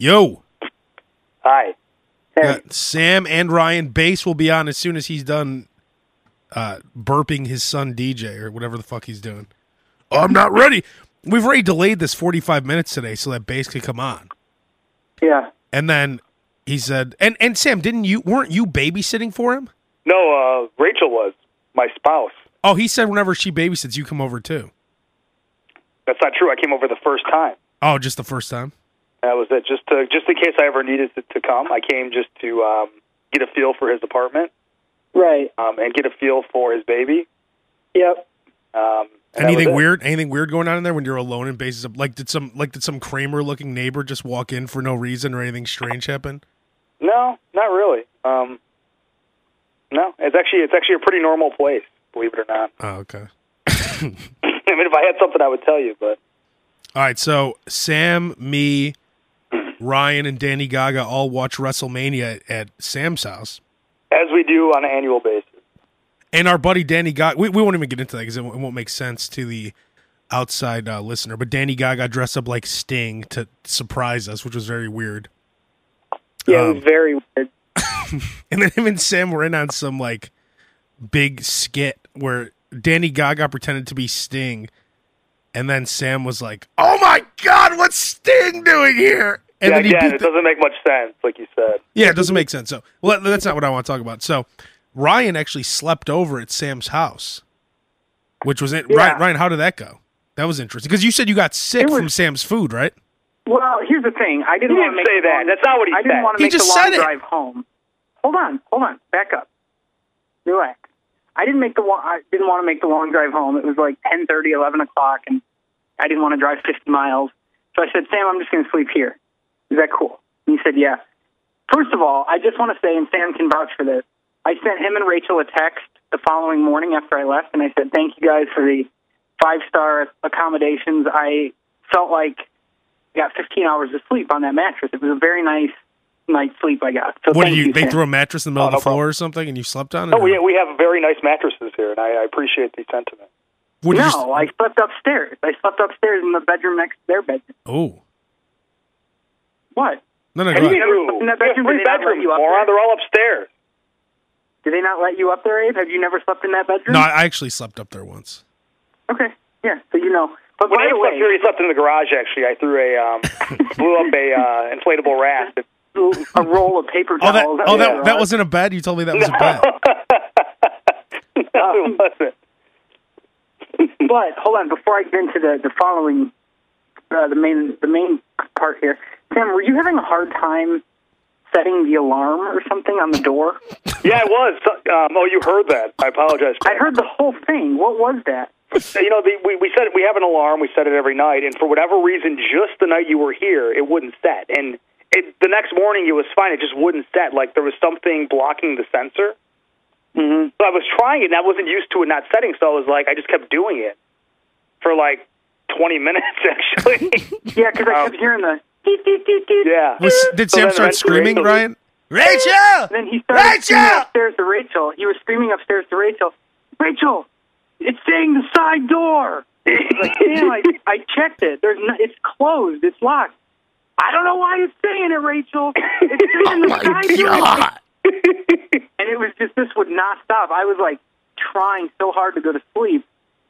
Yo. Hi. Uh, Sam and Ryan Bass will be on as soon as he's done uh, burping his son DJ or whatever the fuck he's doing. Oh, I'm not ready. We've already delayed this 45 minutes today so that Bass could come on. Yeah. And then he said, and and Sam, didn't you weren't you babysitting for him? No, uh, Rachel was my spouse. Oh, he said whenever she babysits, you come over too. That's not true. I came over the first time. Oh, just the first time. That was it. Just to, just in case I ever needed to, to come, I came just to um, get a feel for his apartment Right. um, and get a feel for his baby. Yep. Um, and that was Anything weird? Anything weird going on in there when you're alone in Bass's? Like did some like did some Kramer looking neighbor just walk in for no reason or anything strange happen? No, not really. Um, no, it's actually it's actually a pretty normal place, believe it or not. Oh, okay. I mean, if I had something, I would tell you, but All right, so Sam, me, Ryan, and Danny Gaga all watch WrestleMania at, at Sam's house, as we do on an annual basis. and our buddy Danny Gaga. We, we won't even get into that because it, won't- it won't make sense to the outside uh, listener. But Danny Gaga dressed up like Sting to surprise us, which was very weird. Yeah, it Um, was very weird. And then him and Sam were in on some like big skit where Danny Gaga pretended to be Sting, and then Sam was like, "Oh my God, what's Sting doing here?" And yeah, then he again, beat it the- doesn't make much sense, like you said. Yeah, it doesn't make sense. So, well, that's not what I want to talk about. So, Ryan actually slept over at Sam's house, which was it. Yeah. Ryan, Ryan, how did that go? That was interesting because you said you got sick was- from Sam's food, right? Well, here's the thing. I didn't He want to didn't say that. long- That's not what he said. I didn't want to He make just the long said it. drive home. Hold on, hold on, back up, relax. I didn't make the wa- I didn't want to make the long drive home. It was like ten thirty, eleven o'clock, and I didn't want to drive 50 miles. So I said, Sam, I'm just going to sleep here. Is that cool? And he said, Yeah. First of all, I just want to say, and Sam can vouch for this. I sent him and Rachel a text the following morning after I left, and I said, Thank you guys for the five star accommodations. I felt like I got 15 hours of sleep on that mattress. It was a very nice night's sleep I got. So what thank did you? They Sam. threw a mattress in the middle Oh, of the no problem. floor or something, and you slept on it. Oh, yeah, we we have very nice mattresses here, and I, I appreciate the sentiment. What No, you s- I slept upstairs. I slept upstairs in the bedroom next to their bedroom. oh, What? no, no, Have go you ahead. never slept in that We have bedroom? three bedrooms. Up Moron, they're all upstairs. Did they not let you up there, Abe? Have you never slept in that bedroom? No, I actually slept up there once. Okay, yeah. So you know. But When by I the slept way, here, he slept in the garage. Actually, I threw a um, blew up a uh, inflatable raft. a roll of paper Oh, towels. that, oh, Yeah, that, that wasn't a bed. You told me that was a bed. no, it wasn't. But hold on, before I get into the the following, uh, the main the main part here, Sam, were you having a hard time setting the alarm or something on the door? Yeah, it was. Um, oh, you heard that. I apologize. I heard the whole thing. What was that? You know, the, we we set we have an alarm. We set it every night, and for whatever reason, just the night you were here, it wouldn't set. And it, the next morning, it was fine. It just wouldn't set. Like there was something blocking the sensor. Mm-hmm. So I was trying it, and I wasn't used to it not setting. So I was like, I just kept doing it for like twenty minutes, actually. Yeah, because I kept hearing the. Yeah. Was, did So Sam then start screaming, Rachel- Ryan? Rachel! Then he started Rachel! screaming upstairs to Rachel. He was screaming upstairs to Rachel. Rachel, it's saying the side door. like, damn, I, I checked it. There's no, it's closed. It's locked. I don't know why it's saying it, Rachel. It's saying oh the side door. and it was just this would not stop. I was like trying so hard to go to sleep,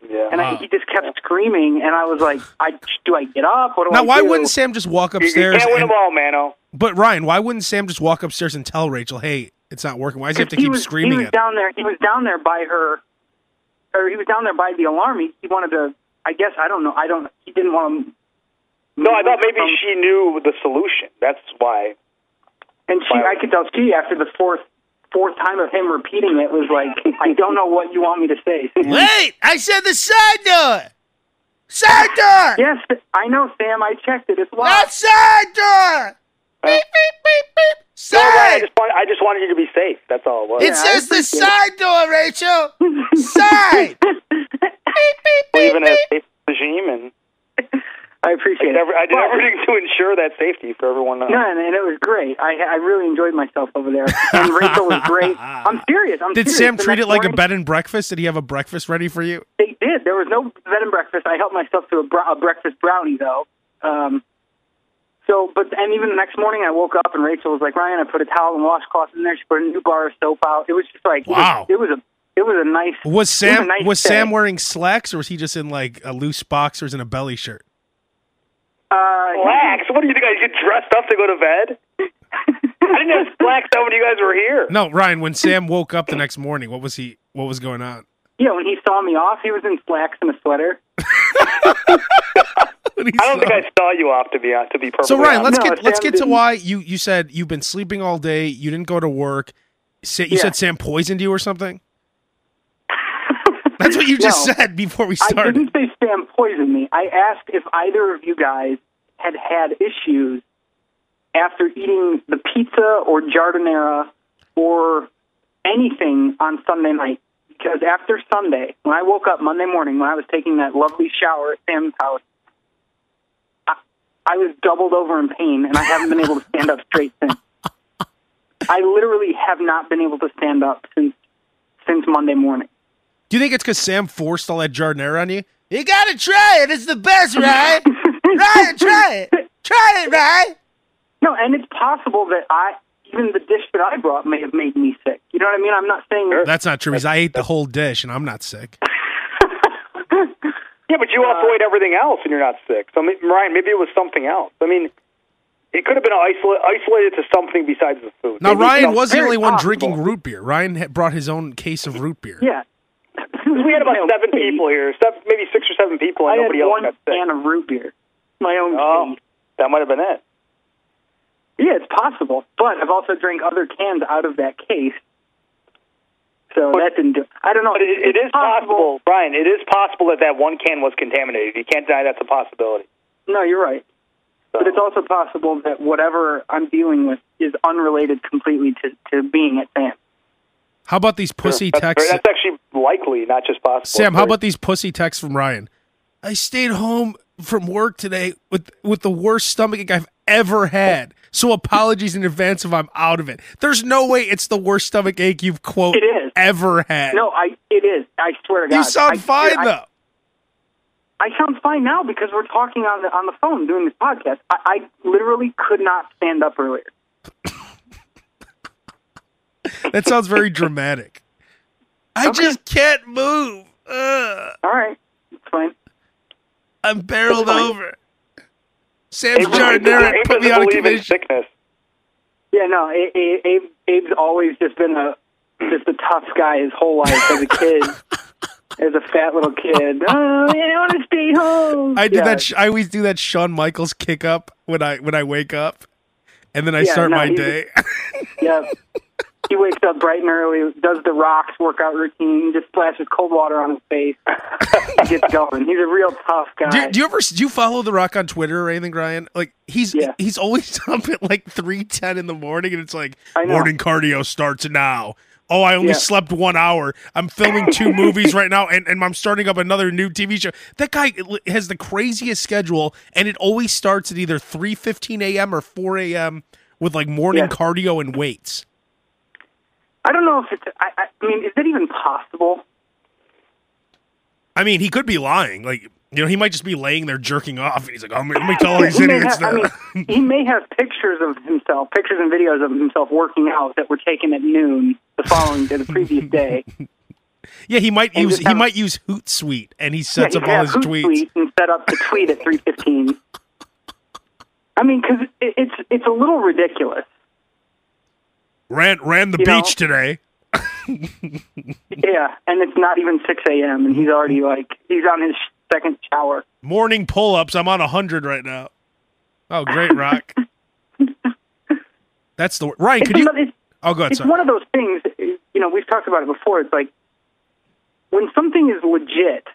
Yeah. and I, he just kept screaming. And I was like, I do I get up? What do Now, I why do? wouldn't Sam just walk upstairs? you upstairs? can't win and- them all, Manno. Oh. but Ryan, why wouldn't Sam just walk upstairs and tell Rachel, "Hey, it's not working"? Why does he have to he keep was, screaming He was at? down there. He was down there by her, or he was down there by the alarm. He, he wanted to. I guess I don't know. I don't. He didn't want to. No, I thought maybe from- she knew the solution. That's why. And she, I could tell she after the fourth fourth time of him repeating it was like, I don't know what you want me to say. Wait, I said the side door. Side door. yes, I know, Sam. I checked it. It's Not side door. Uh, beep beep beep beep. No, right, I just want, I just wanted you to be safe. That's all it was. It Yeah, says the appreciate it. side door, Rachel. Side. beep beep believe beep in a safe regime, and I I appreciate did, every, I did But- everything to ensure that safety for everyone. No, and, and it was great. I I really enjoyed myself over there. And Rachel was great. I'm serious. I'm Did serious. Sam The treat it like a bed and breakfast? Did he have a breakfast ready for you? They did. There was no bed and breakfast. I helped myself to a, br- a breakfast brownie though. Um, So, but and even the next morning, I woke up and Rachel was like, "Ryan, I put a towel and washcloth in there. She put a new bar of soap out. It was just like, Wow. it was, it was a, it was a nice. Was Sam a nice was. Sam wearing slacks or was he just in like a loose boxers and a belly shirt? Uh, Slacks? What do you think? I get dressed up to go to bed? I didn't have slacks on when you guys were here. No, Ryan. When Sam woke up the next morning, what was he? What was going on? Yeah, when he saw me off, he was in slacks and a sweater. I don't saw- think I saw you off to be to be perfectly So Ryan, let's honest. No, get let's Sam get to didn't. why you you said you've been sleeping all day. You didn't go to work. Sa- you Yeah. said Sam poisoned you or something. That's what you just No. said before we started. I didn't say Sam poisoned me. I asked if either of you guys had had issues after eating the pizza or giardiniera or anything on Sunday night. Because after Sunday, when I woke up Monday morning, when I was taking that lovely shower at Sam's house, I, I was doubled over in pain, and I haven't been able to stand up straight since. I literally have not been able to stand up since since Monday morning. Do you think it's because Sam forced all that giardiniera on you? You gotta try it. It's the best, right? try it. try it. Try it, Ryan. No, and it's possible that I even the dish that I brought may have made me sick. You know what I mean? I'm not saying That's not true because I ate the whole dish and I'm not sick. Yeah, but you also ate everything else and you're not sick. So, I mean, Ryan, maybe it was something else. I mean, it could have been isolated, isolated to something besides the food. Now Maybe, Ryan was the only one drinking root beer. Ryan brought his own case of root beer. yeah. We had about seven people here, seven, maybe six or seven people, I and had nobody else got sick. can of root beer. My own Oh, that might have been it. Yeah, it's possible. But I've also drank other cans out of that case. So that didn't do I don't know. But it, it is possible, Brian. It is possible that that one can was contaminated. You can't deny that's a possibility. No, you're right. So. But it's also possible that whatever I'm dealing with is unrelated completely to, to being at Sam. How about these pussy that's, texts? That's actually likely, not just possible. Sam, how about these pussy texts from Ryan? I stayed home from work today with with the worst stomachache I've ever had. So apologies in advance if I'm out of it. There's no way it's the worst stomach ache you've quote It is. ever had. No, I it is. I swear to God. you sound I- fine I, though. I sound fine now because we're talking on the on the phone doing this podcast. I, I literally could not stand up earlier. That sounds very dramatic. I Okay. just can't move. Ugh. All right, it's fine. I'm barreled over. Sam's Abe, giardiniera Abe put me out in commission. sickness. Yeah, no, A- A- Abe, Abe's always just been a just a tough guy his whole life as a kid, as a fat little kid. Oh, I want to stay home. I do Yeah. that. Sh- I always do that. Shawn Michaels kick up when I when I wake up, and then I Yeah, start no, my day. Yeah. He wakes up bright and early, does the rocks workout routine, just splashes cold water on his face, and gets going. He's a real tough guy. do, do you ever do you follow The Rock on Twitter or anything, Ryan? Like he's Yeah. he's always up at like three ten in the morning, and it's like morning cardio starts now. Oh, I only Yeah. slept one hour. I'm filming two movies right now, and, and I'm starting up another new TV show. That guy has the craziest schedule, and it always starts at either three fifteen a.m. or four a.m. with like morning Yeah. cardio and weights. I don't know if it's. I, I I mean, is it even possible? I mean, he could be lying. Like, you know, he might just be laying there jerking off, and he's like, oh, let me tell all these he, idiots have, I mean, he may have pictures of himself, pictures and videos of himself working out that were taken at noon the following day, the previous day. yeah, he might and use he have- might use Hootsuite, and he sets yeah, up all his have tweets. Hootsuite and set up the tweet at three fifteen. I mean, because it, it's it's a little ridiculous. Ran ran the You know- beach today. Yeah, and it's not even six a.m. and he's already like he's on his second shower. Morning pull ups. I'm on hundred right now. Oh, great, Rock. That's the Ryan. Could It's, you? Oh, go ahead. it's Sorry. one of those things. You know, we've talked about it before. It's like when something is legit,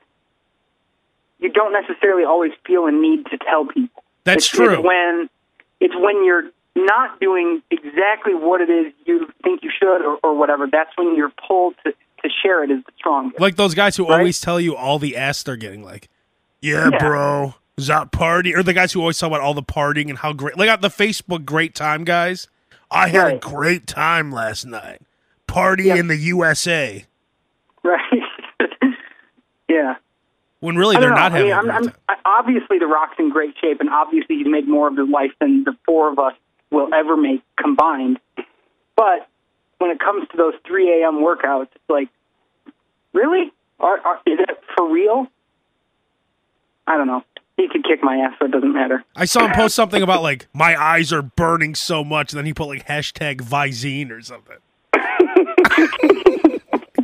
you don't necessarily always feel a need to tell people. That's It's- true. It's when it's when you're not doing exactly what it is you think you should, or, or whatever. That's when you're pulled to to share it is the strongest. Like those guys who Right? always tell you all the ass they're getting. Like, yeah, Yeah. bro, is that party? Or the guys who always talk about all the partying and how great. Like, uh, the Facebook great time guys. I had a great time last night. Party Yeah. in the USA. right? yeah. when really they're know. not I mean, having. a I'm, great I'm, obviously, The Rock's in great shape, and obviously, he's made more of his life than the four of us will ever make combined. But when it comes to those 3 a.m. workouts, it's like, really? Are, are, is it for real? I don't know. He could kick my ass, so it doesn't matter. I saw him post something about like my eyes are burning so much, and then he put like hashtag Visine or something.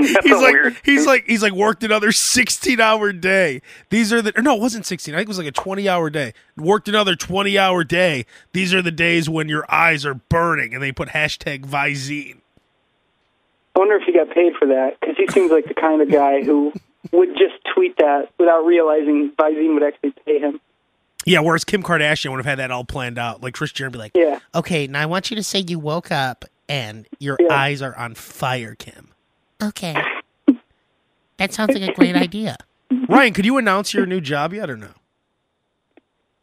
He's like weird. he's like he's like worked another 16 hour day these are the or no it wasn't 16 i think it was like a 20 hour day worked another 20 hour day these are the days when your eyes are burning and they put hashtag visine I wonder if he got paid for that, because he seems like the kind of guy who would just tweet that without realizing Visine would actually pay him. yeah whereas kim kardashian would have had that all planned out like Kris Jenner be like Yeah. okay now i want you to say you woke up and your Yeah. eyes are on fire kim Okay. That sounds like a great idea. ryan could you announce your new job yet or no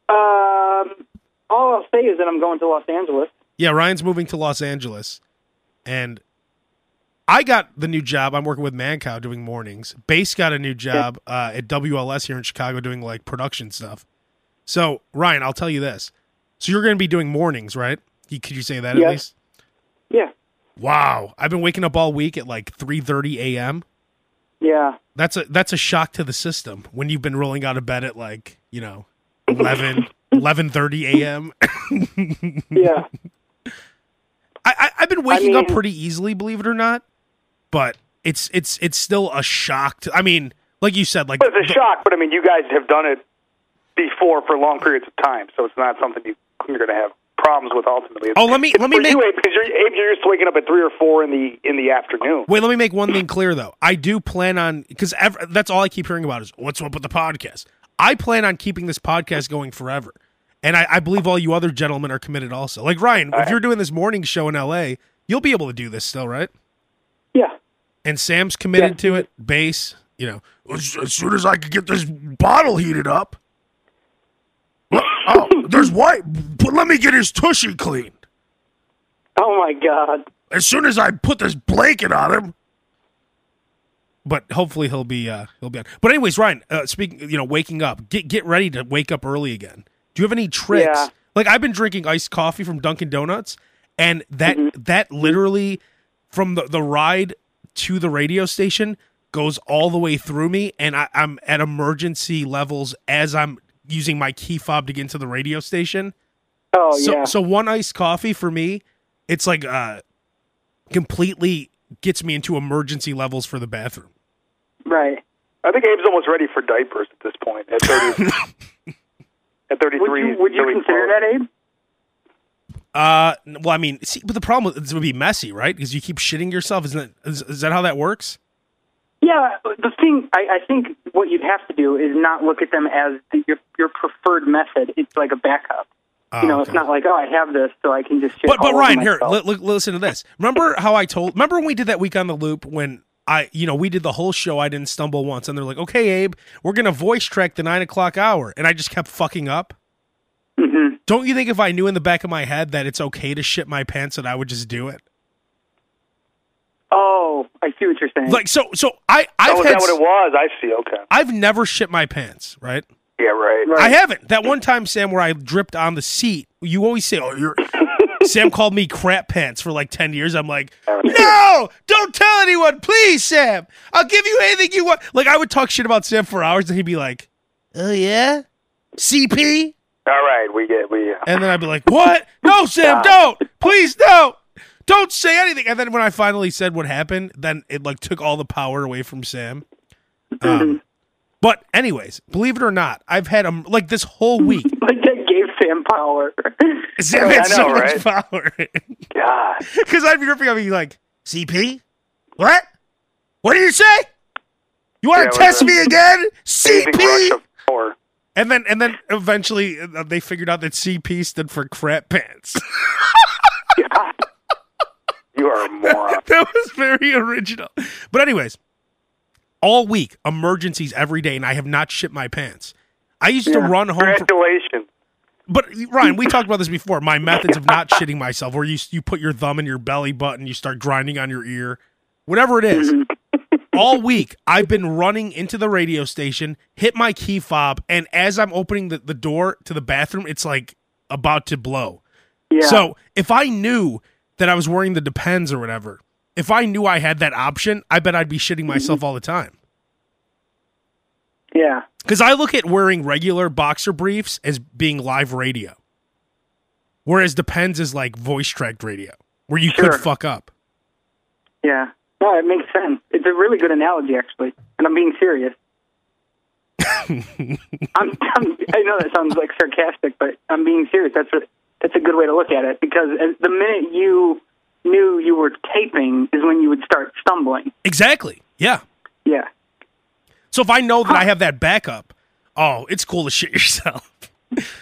Um, all I'll say is that I'm going to Los Angeles. Yeah, Ryan's moving to Los Angeles, and I got the new job. I'm working with Mancow doing mornings. Bass got a new job uh, at WLS here in Chicago doing like production stuff. So Ryan, I'll tell you this: so you're going to be doing mornings, right? You, could you say that at least? Yeah. Wow, I've been waking up all week at like 3:30 a.m. Yeah. That's a that's a shock to the system when you've been rolling out of bed at like you know 11 11:30 a.m. Yeah. I, I I've been waking up mean- pretty easily, believe it or not, but it's it's it's still a shock. To, I mean, like you said, like it's a shock, but I mean, you guys have done it before for long periods of time, so it's not something you, you're going to have problems with ultimately. Oh, let me- It's let me make- you, Abe, because you're, Abe, you're used to waking up at three or four in the in the afternoon. wait. Let me make one thing clear though. I do plan on because that's all I keep hearing about is what's up with the podcast. I plan on keeping this podcast going forever, and I, I believe all you other gentlemen are committed also. Like Ryan, if you're doing this morning show in L.A., you'll be able to do this still, right? Yeah. And Sam's committed Yeah. to it. Bass, you know, as, as soon as I could get this bottle heated up. Oh, there's white. But let me get his tushy cleaned. Oh my God. As soon as I put this blanket on him. But hopefully he'll be uh he'll be on. But anyways, Ryan, uh, speaking, you know, waking up, get get ready to wake up early again. Do you have any tricks? Yeah. Like I've been drinking iced coffee from Dunkin' Donuts, and that Mm-hmm. that literally from the the ride to the radio station goes all the way through me, and I, I'm at emergency levels as I'm using my key fob to get into the radio station. Oh So yeah. so one iced coffee for me, it's like uh completely gets me into emergency levels for the bathroom. right. I think Abe's almost ready for diapers at this point. At thirty, at Would thirty-three, you would you consider that, Abe? Uh well I mean, see but the problem is it would be messy, right? Because you keep shitting yourself. Isn't that is, is that how that works? Yeah. The thing I, I think what you'd have to do is not look at them as the, your your preferred method. It's like a backup. Oh, you know, okay. it's not like oh I have this, so I can just. Shit But but Ryan, here, li- li- listen to this. Remember how I told? Remember when we did that week on the loop when I, you know, we did the whole show. I didn't stumble once, and they're like, "Okay, Abe, we're gonna voice track the nine o'clock hour," and I just kept fucking up. Mm-hmm. Don't you think if I knew in the back of my head that it's okay to shit my pants, that I would just do it? Oh, I see what you're saying. Like so, so I I've Oh, is had that what it was? I see. Okay. I've never shit my pants, right? Yeah, right. Right. I haven't. That one time, Sam, where I dripped on the seat. You always say, "Oh, you're." Sam called me crap pants for like ten years. I'm like, no, don't tell anyone, please, Sam. I'll give you anything you want. Like I would talk shit about Sam for hours, and he'd be like, "Oh yeah, CP," All right, we get we. Uh, and then I'd be like, "What? No, Sam, don't, please, don't." Don't say anything. And then when I finally said what happened, then it like took all the power away from Sam. Um, but anyways, believe it or not, I've had um like this whole week. like that gave Sam power. Sam I had so know, much power God. because I'd be ripping on me like CP. What? What did you say? You want Yeah, to it was test a me again? Rush CP. of power. And then and then eventually uh, they figured out that CP stood for crap pants. God. You are a moron. that was very original. But anyways, all week emergencies every day, and I have not shit my pants. I used to run home. Congratulations. but Ryan, we talked about this before. My methods of not shitting myself, where you you put your thumb in your belly button, you start grinding on your ear, whatever it is. Mm-hmm. all week I've been running into the radio station, hit my key fob, and as I'm opening the, the door to the bathroom, it's like about to blow. Yeah. So if I knew that I was wearing the Depends or whatever, if I knew I had that option, I bet I'd be shitting mm-hmm. myself all the time. yeah. Because I look at wearing regular boxer briefs as being live radio, whereas Depends is like voice tracked radio, where you Sure. could fuck up. Yeah. No, it makes sense. It's a really good analogy, actually, and I'm being serious. I'm, I'm, I know that sounds like sarcastic, but I'm being serious. That's a, that's a good way to look at it because uh, the minute you knew you were taping is when you would start stumbling. Exactly. Yeah. Yeah. So if I know that I have that backup, oh, it's cool to shit yourself.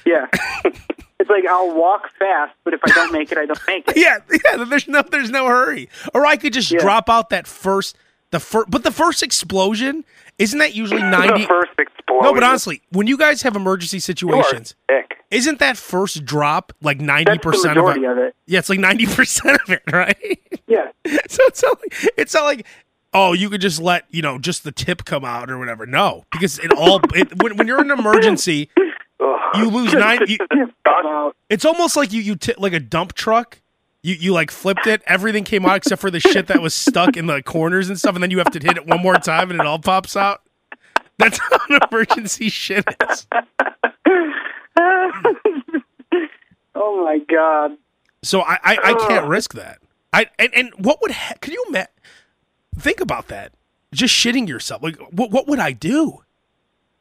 Yeah. it's like I'll walk fast, but if I don't make it, I don't make it. yeah, yeah. There's no, there's no hurry. Or I could just Yeah. drop out that first, the first, but the first explosion isn't that usually ninety? the first explosion. No, but honestly, when you guys have emergency situations, isn't that first drop like ninety percent of it? of it. Yeah, it's like ninety percent of it, right? Yeah. so it's not like it's not like oh you could just let you know just the tip come out or whatever. No, because it all it, when when you're in an emergency, you lose nine. You, it's almost like you you t- like a dump truck. You you like flipped it. Everything came out except for the shit that was stuck in the corners and stuff, and then you have to hit it one more time and it all pops out. That's how an emergency shit is. oh my god. So I I, I can't risk that. I and, and what would ha- can you ima- think about that? Just shitting yourself. Like what what would I do?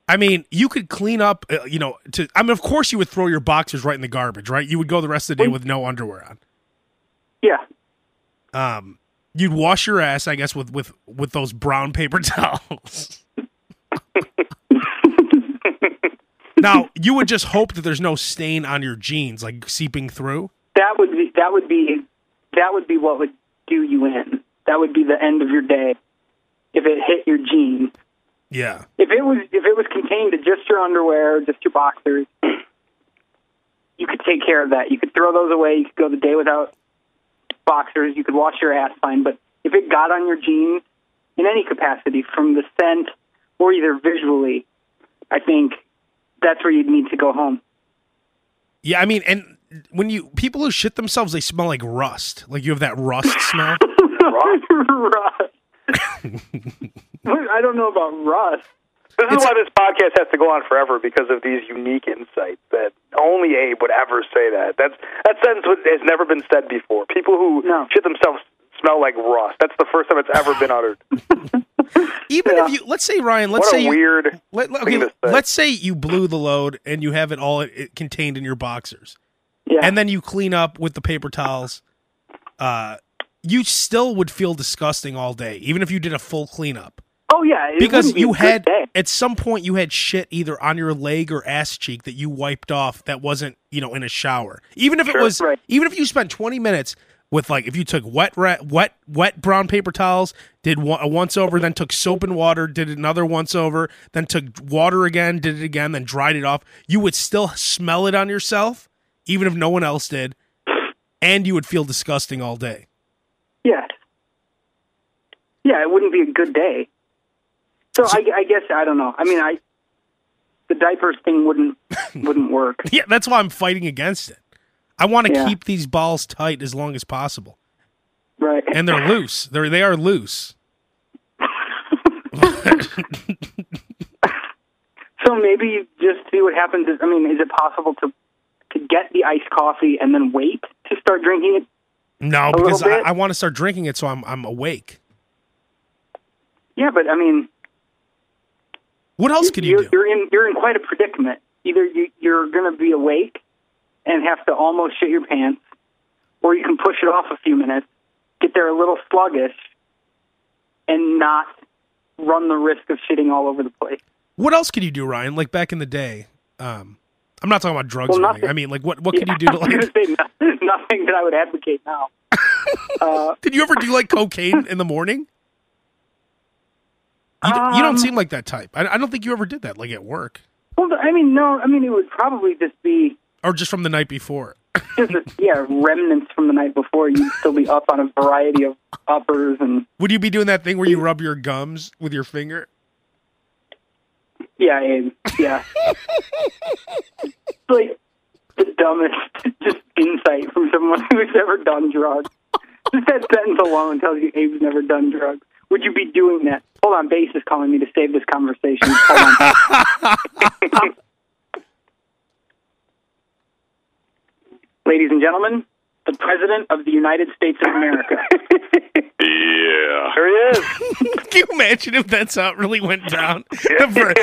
I mean, you could clean up. Uh, you know, to I mean, of course, you would throw your boxers right in the garbage, right? You would go the rest of the day with no underwear on. Yeah. Um, you'd wash your ass, I guess, with with with those brown paper towels. Now you would just hope that there's no stain on your jeans, like seeping through. That would be that would be that would be what would do you in. That would be the end of your day if it hit your jeans. Yeah, If it was if it was contained to just your underwear, just your boxers, you could take care of that. You could throw those away. You could go the day without boxers. You could wash your ass fine. But if it got on your jeans in any capacity, from the scent or either visually, I think that's where you'd need to go home. yeah. I mean, and when you people who shit themselves, they smell like rust. Like you have that rust smell. rust. I don't know about rust. This is why this podcast has to go on forever because of these unique insights that only Abe would ever say that. That's that sentence has never been said before. People who No. shit themselves smell like rust. That's the first time it's ever been uttered. Even Yeah. if you, let's say Ryan, let's say you, weird. let, okay, let's say you blew the load and you have it all it, contained in your boxers. Yeah. and then you clean up with the paper towels, uh, you still would feel disgusting all day, even if you did a full cleanup. oh yeah, Because be you had day. at some point you had shit either on your leg or ass cheek that you wiped off that wasn't you know in a shower. Even if it was, Right. even if you spent twenty minutes with like if you took wet wet wet brown paper towels, did a once over, then took soap and water, did another once over, then took water again, did it again, then dried it off, you would still smell it on yourself, even if no one else did, and you would feel disgusting all day. Yeah. Yeah, it wouldn't be a good day. So, I, I guess I don't know. I mean, I the diapers thing wouldn't wouldn't work. Yeah, that's why I'm fighting against it. I want to Yeah. keep these balls tight as long as possible. Right. and they're loose. They're they are loose. so maybe you just see what happens. Is, I mean, is it possible to to get the iced coffee and then wait to start drinking it? No, because I. I want to start drinking it so I'm I'm awake. Yeah, but I mean, What else could you you're, do? you're in you're in quite a predicament. Either you, you're going to be awake and have to almost shit your pants, or you can push it off a few minutes, get there a little sluggish, and not run the risk of shitting all over the place. What else could you do, Ryan? Like back in the day. Um, I'm not talking about drugs Well, or anything. nothing. I mean, like what what could you do to I was like? no- nothing that I would advocate now. uh, Did you ever do like cocaine in the morning? You, you don't Um, seem like that type. I, I don't think you ever did that, like at work well, I mean, no, I mean it would probably just be or just from the night before. just yeah, remnants from the night before. You'd still be up on a variety of uppers and Would you be doing that thing where you rub your gums with your finger? yeah, Abe, yeah. like the dumbest just insight from someone who's never done drugs. Just that sentence alone tells you Abe's never done drugs. Would you be doing that? Hold on, Bass is calling me to save this conversation. Hold on. Ladies and gentlemen, the President of the United States of America. Yeah. There he is. Can you imagine if that's how it really went down? yeah. One day,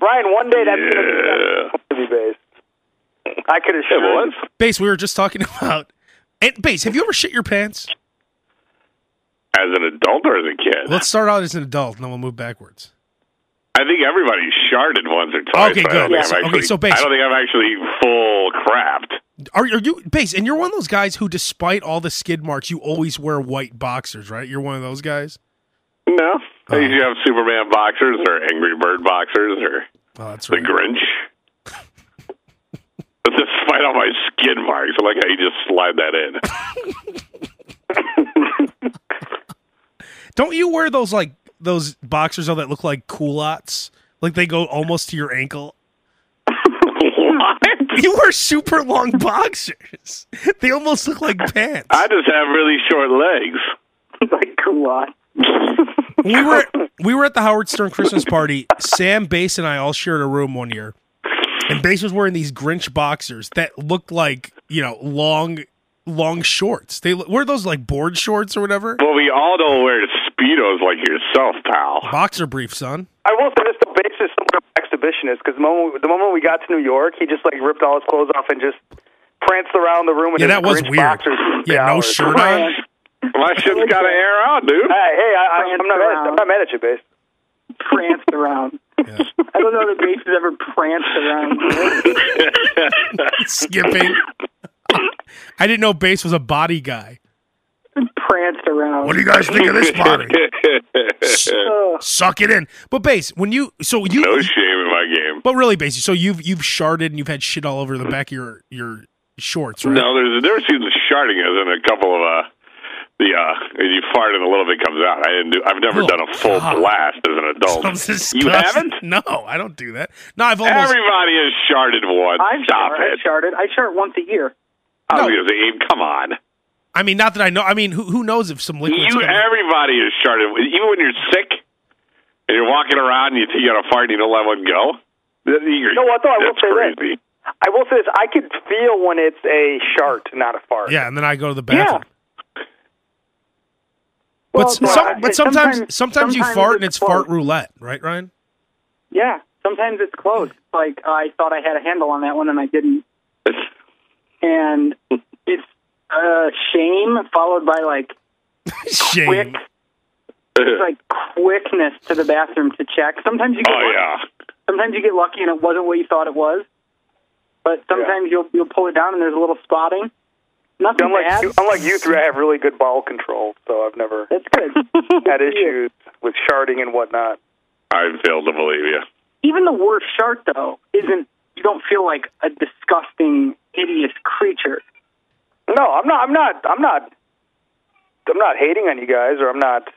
Brian. One day that's Yeah. going to be based. I could have assure was. Bass, we were just talking about. And Bass, have you ever shit your pants? As an adult or as a kid? Let's start out as an adult, and then we'll move backwards. I think everybody sharded once or twice. Okay, good. Yeah, I'm okay, so Bass- I don't think I'm actually full crapped. Are, are you Bass? And you're one of those guys who, despite all the skid marks, you always wear white boxers, right? You're one of those guys. No. Oh. I usually oh. have Superman boxers or Angry Bird boxers or Oh, that's the right. Grinch. But despite all my skid marks, I like how you just slide that in. Don't you wear those like those boxers though that look like culottes? Like they go almost to your ankle. what? You wear super long boxers. They almost look like pants. I just have really short legs. like cool. we were we were at the Howard Stern Christmas party. Sam Bass and I all shared a room one year, and Bass was wearing these Grinch boxers that looked like you know long long shorts. They were those like board shorts or whatever. Well, we all don't wear speedos like yourself, pal. Boxer brief, son. I will say this: the Bass is somewhat of an exhibitionist because the moment the moment we got to New York, he just like ripped all his clothes off and just pranced around the room. In Yeah, that was weird. boxers Yeah, no hours. shirt on. My shit's got to air out, dude. Hey, hey, I, I, I'm not mad. At, I'm not mad at you, Bass. pranced around. Yeah. I don't know that Bates has ever pranced around. Skipping. I didn't know Bass was a body guy. Pranced around. What do you guys think of this body? Ugh. Suck it in. But Bass, when you so you no shame in my game. but really Bass, so you've you've sharded and you've had shit all over the back of your your shorts, right? No, there's a difference between the sharding as in a couple of uh the uh you fart and a little bit comes out. I didn't do I've never Oh, done a full God. blast as an adult. You haven't? No, I don't do that. No, I've almost Everybody has sharded once. I've Stop shard, it. I sharded. I shart once a year. I was No. gonna say, Abe, come on. I mean not that I know I mean who who knows if some liquids You everybody is sharded even when you're sick and you're walking around and you think you got a fart and you don't let one go. You know what, though? I will that's say this. I will say this: I can feel when it's a shart, not a fart. Yeah, and then I go to the bathroom. Well, But, well, some, I- but sometimes, sometimes sometimes- you sometimes fart and it's it's fart roulette, right, Ryan? Yeah, sometimes it's close. Like I thought I had a handle on that one and I didn't, and it's uh, shame followed by like Shame. quick, it's like quickness to the bathroom to check. Sometimes you get oh lucky. yeah. sometimes you get lucky and it wasn't what you thought it was. But sometimes you'll you'll pull it down and there's a little spotting. Nothing Unlike bad. you, unlike you three, I have really good bowel control, so I've never That's good. had issues with sharding and whatnot. I fail to believe you. Even the worst shark though isn't. You don't feel like a disgusting, hideous creature. No, I'm not. I'm not. I'm not. I'm not hating on you guys, or I'm not.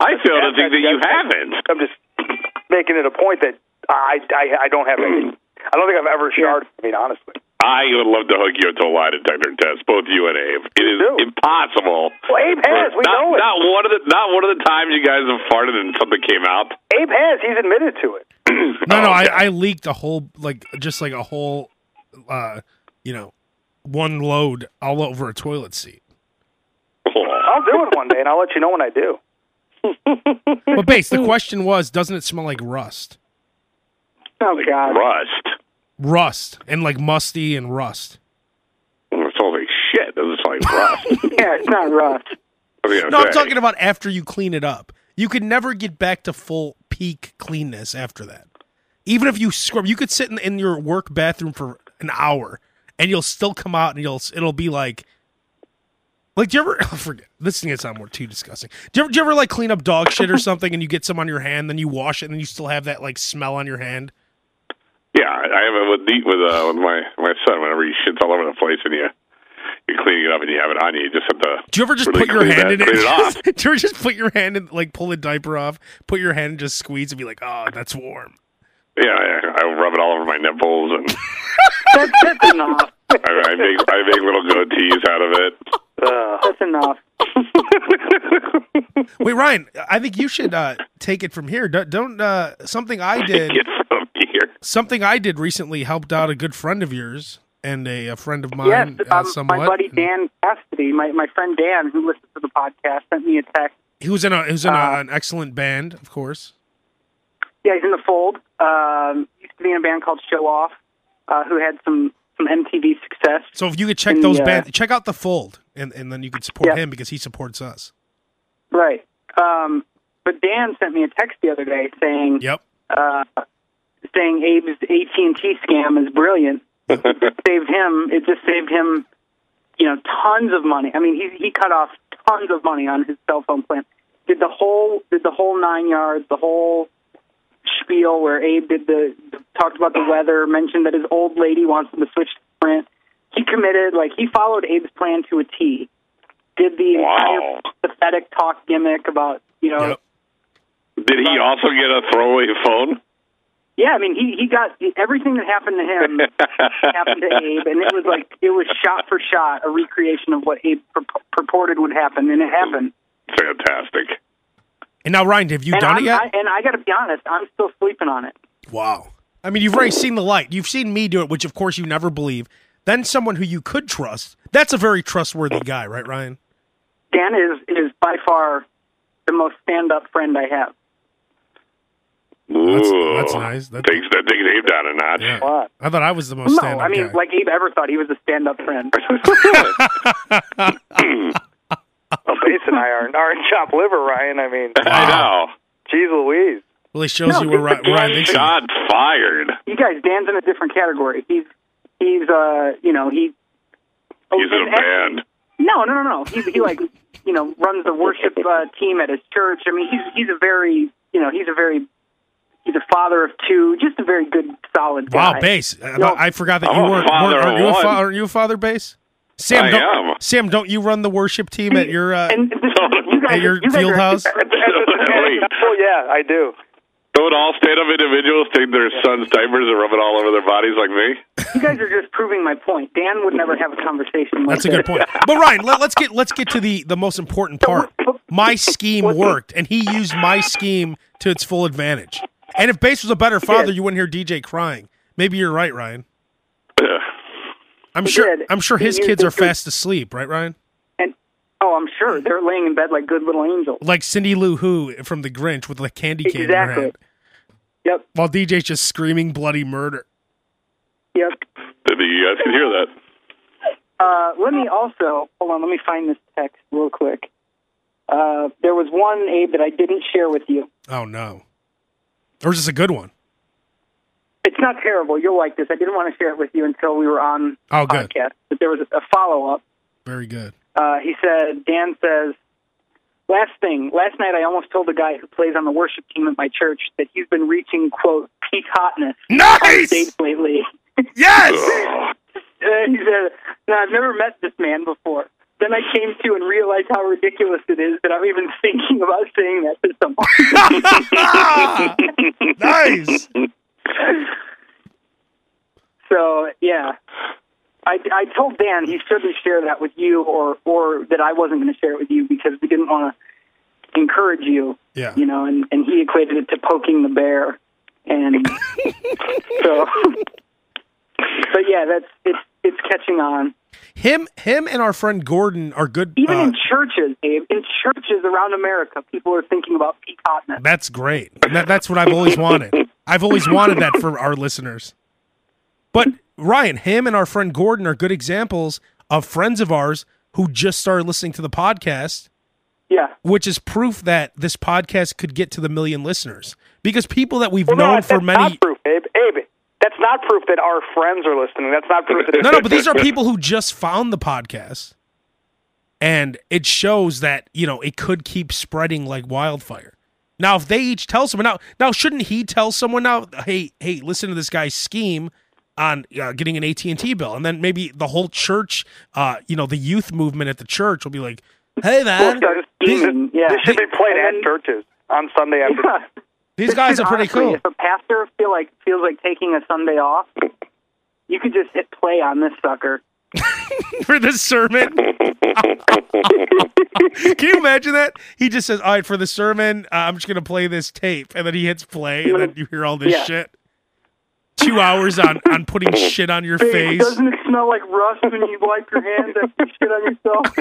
I fail to Yeah, think that you haven't. I'm just making it a point that I I, I don't have any. I don't think I've ever sharded. I mean, honestly. I would love to hook you into a lie detector test, both you and Abe. It is do. impossible. Well, Abe has. We not, know it. Not one of the not one of the times you guys have farted and something came out. Abe has. He's admitted to it. No, no, okay. I, I leaked a whole like just like a whole, uh, you know, one load all over a toilet seat. I'll do it one day, and I'll let you know when I do. But Bass, the question was, doesn't it smell like rust? Oh God. Rust. Rust and like musty and rust. It's all like shit. It doesn't like rust. Yeah, it's not rust. What are you gonna No, I'm talking about after you clean it up. You could never get back to full peak cleanness after that. Even if you scrub, you could sit in, in your work bathroom for an hour and you'll still come out and you'll it'll be like like do you ever oh, forget this thing is not more too disgusting. Do you ever do you ever like clean up dog shit or something and you get some on your hand, then you wash it and then you still have that like smell on your hand? Yeah, I have it with the, with uh, with my my son. Whenever he shits all over the place, and you you're cleaning it up, and you have it on you, you just have to. Do you ever just really put your hand that- in it? it off. Do you ever just put your hand in, like pull a diaper off, put your hand and just squeeze and be like, oh, that's warm. Yeah, I, I rub it all over my nipples, and That's, that's enough. I, I make I make little goatees out of it. Uh, That's enough. Wait, Ryan, I think you should uh, take it from here. Don't, don't uh, something I did. Get from here. Something I did recently helped out a good friend of yours and a, a friend of mine. Yes, uh, um, somewhat. my buddy Dan Cassidy, my, my friend Dan, who listens to the podcast, sent me a text. He was in a he was in a, Uh, an excellent band, of course. Yeah, he's in the fold. Um, used to be in a band called Show Off, uh, who had some some MTV success. So if you could check those the, uh, bands, check out the Fold, and and then you could support Yeah. him because he supports us. Right. Um, but Dan sent me a text the other day saying Yep. uh, saying Abe's AT and T scam is brilliant. It saved him. It just saved him, you know, tons of money. I mean, he he cut off tons of money on his cell phone plan. Did the whole did the whole nine yards, the whole spiel where Abe did the talked about the weather, mentioned that his old lady wants him to switch to Sprint. He committed, like he followed Abe's plan to a T. Did the Wow. entire pathetic talk gimmick about you know Yep. Did he also get a throwaway phone? Yeah, I mean, he he got everything that happened to him happened to Abe, and it was like it was shot for shot a recreation of what Abe pur- purported would happen, and it happened. Fantastic. And now, Ryan, have you and done I'm, it yet? I, and I got to be honest, I'm still sleeping on it. wow. I mean, you've already seen the light. You've seen me do it, which of course you never believe. Then someone who you could trust. That's a very trustworthy guy, right, Ryan? Dan is is by far the most stand up friend I have. That's- Ooh. that's nice. That- takes that takes Abe down a notch. Yeah. what? I thought I was the most No, stand-up I mean, guy. like Abe ever thought he was a stand up friend. Well, Bass and I are are in chop liver, Ryan. I mean, I know. Jeez Louise. Well, he shows No, you where, but Ry- where Ryan thinks. he- Shot fired. you guys, Dan's in a different category. He's he's uh you know he. oh, He's in a band. No, no, no, no. He he like you know runs the worship uh, team at his church. I mean, he's he's a very you know he's a very he's a father of two, just a very good solid guy. Wow, Bass. I, No. I forgot that I'm you a weren't. weren't- aren't, you a fa- aren't you a father, Bass? Sam, I don't, am. Sam, don't you run the worship team at your? Uh, And you guys, At your you guys field are, house? Wait. Well, yeah, I do. Don't all stand-up individuals take their son's diapers and rub it all over their bodies like me? You guys are just proving my point. Dan would never have a conversation. Like That's a good point. But Ryan, let, us get let's get to the the most important part. My scheme worked, and he used my scheme to its full advantage. And if Bass was a better father, you wouldn't hear DJ crying. Maybe you're right, Ryan. I'm He sure. did. I'm sure his kids it are to- fast asleep, right, Ryan? And oh, I'm sure they're laying in bed like good little angels. Like Cindy Lou Who from The Grinch with the candy cane in her Exactly. hand, Yep, while DJ's just screaming bloody murder. yep. Maybe you guys can hear that. Uh, let me also hold on. Let me find this text real quick. Uh, there was one Abe that I didn't share with you. Oh no, or is this a good one? It's not terrible. You'll like this. I didn't want to share it with you until we were on Oh, the good. podcast. But there was a, follow up. Very good. Uh, he said, Dan says, last thing, last night I almost told the guy who plays on the worship team at my church that he's been reaching, quote, peak hotness Nice. lately. Yes. Ugh. Uh, he said, no, I've never met this man before. Then I came to and realized how ridiculous it is that I'm even thinking about saying that to someone. nice. so, yeah. I, I told Dan he shouldn't share that with you or, or that I wasn't going to share it with you because we didn't want to encourage you, Yeah. you know, and, and he equated it to poking the bear. And so, but yeah, that's, it's, it's catching on. Him, him, and our friend Gordon are good. Even uh, in churches, Dave, in churches around America, people are thinking about peak hotness. That's great. That, that's what I've always wanted. I've always wanted that for our listeners. But Ryan, him and our friend Gordon are good examples of friends of ours who just started listening to the podcast, Yeah. which is proof that this podcast could get to the million listeners. Because people that we've Well, known no, for many not proof, Abe. Abe, not proof that our friends are listening. That's not proof that. No, no, but these are people who just found the podcast. And it shows that, you know, it could keep spreading like wildfire. Now, if they each tell someone now, now shouldn't he tell someone now? Hey, hey, listen to this guy's scheme on uh, getting an AT and T bill, and then maybe the whole church, uh, you know, the youth movement at the church will be like, "Hey, man, Start these, yeah. This should be played And at churches on Sunday after. then- these guys are pretty Honestly, cool." If a pastor feel like feels like taking a Sunday off, you could just hit play on this sucker. for this sermon. Can you imagine that? He just says, "All right, for the sermon, uh, I'm just gonna play this tape," and then he hits play, and then you hear all this Yeah. shit. Two hours on on putting shit on your Hey, face. doesn't it smell like rust when you wipe your hands after you shit on yourself?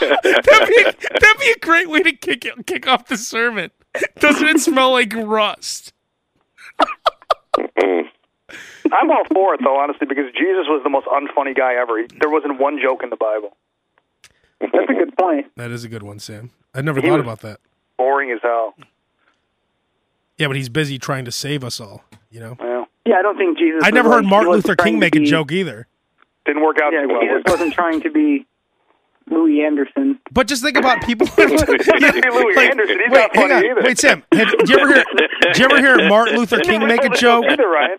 That'd be, that'd be a great way to kick it, kick off the sermon. Doesn't it smell like rust? I'm all for it though, honestly, because Jesus was the most unfunny guy ever. He, there wasn't one joke in the Bible. That's a good point. That is a good one, Sam. I never He thought about that. Boring as hell. Yeah, but he's busy trying to save us all. You know, Well, Yeah, I don't think Jesus. I never heard he Martin Luther King to make a joke either. didn't work out Yeah, too well. Jesus wasn't trying to be Louie Anderson. But just think about people. Louie Anderson, he's wait, not hang funny on. either. Wait, Sam. Have, did you ever hear? Did you ever hear Martin Luther King make a joke? Either, Ryan.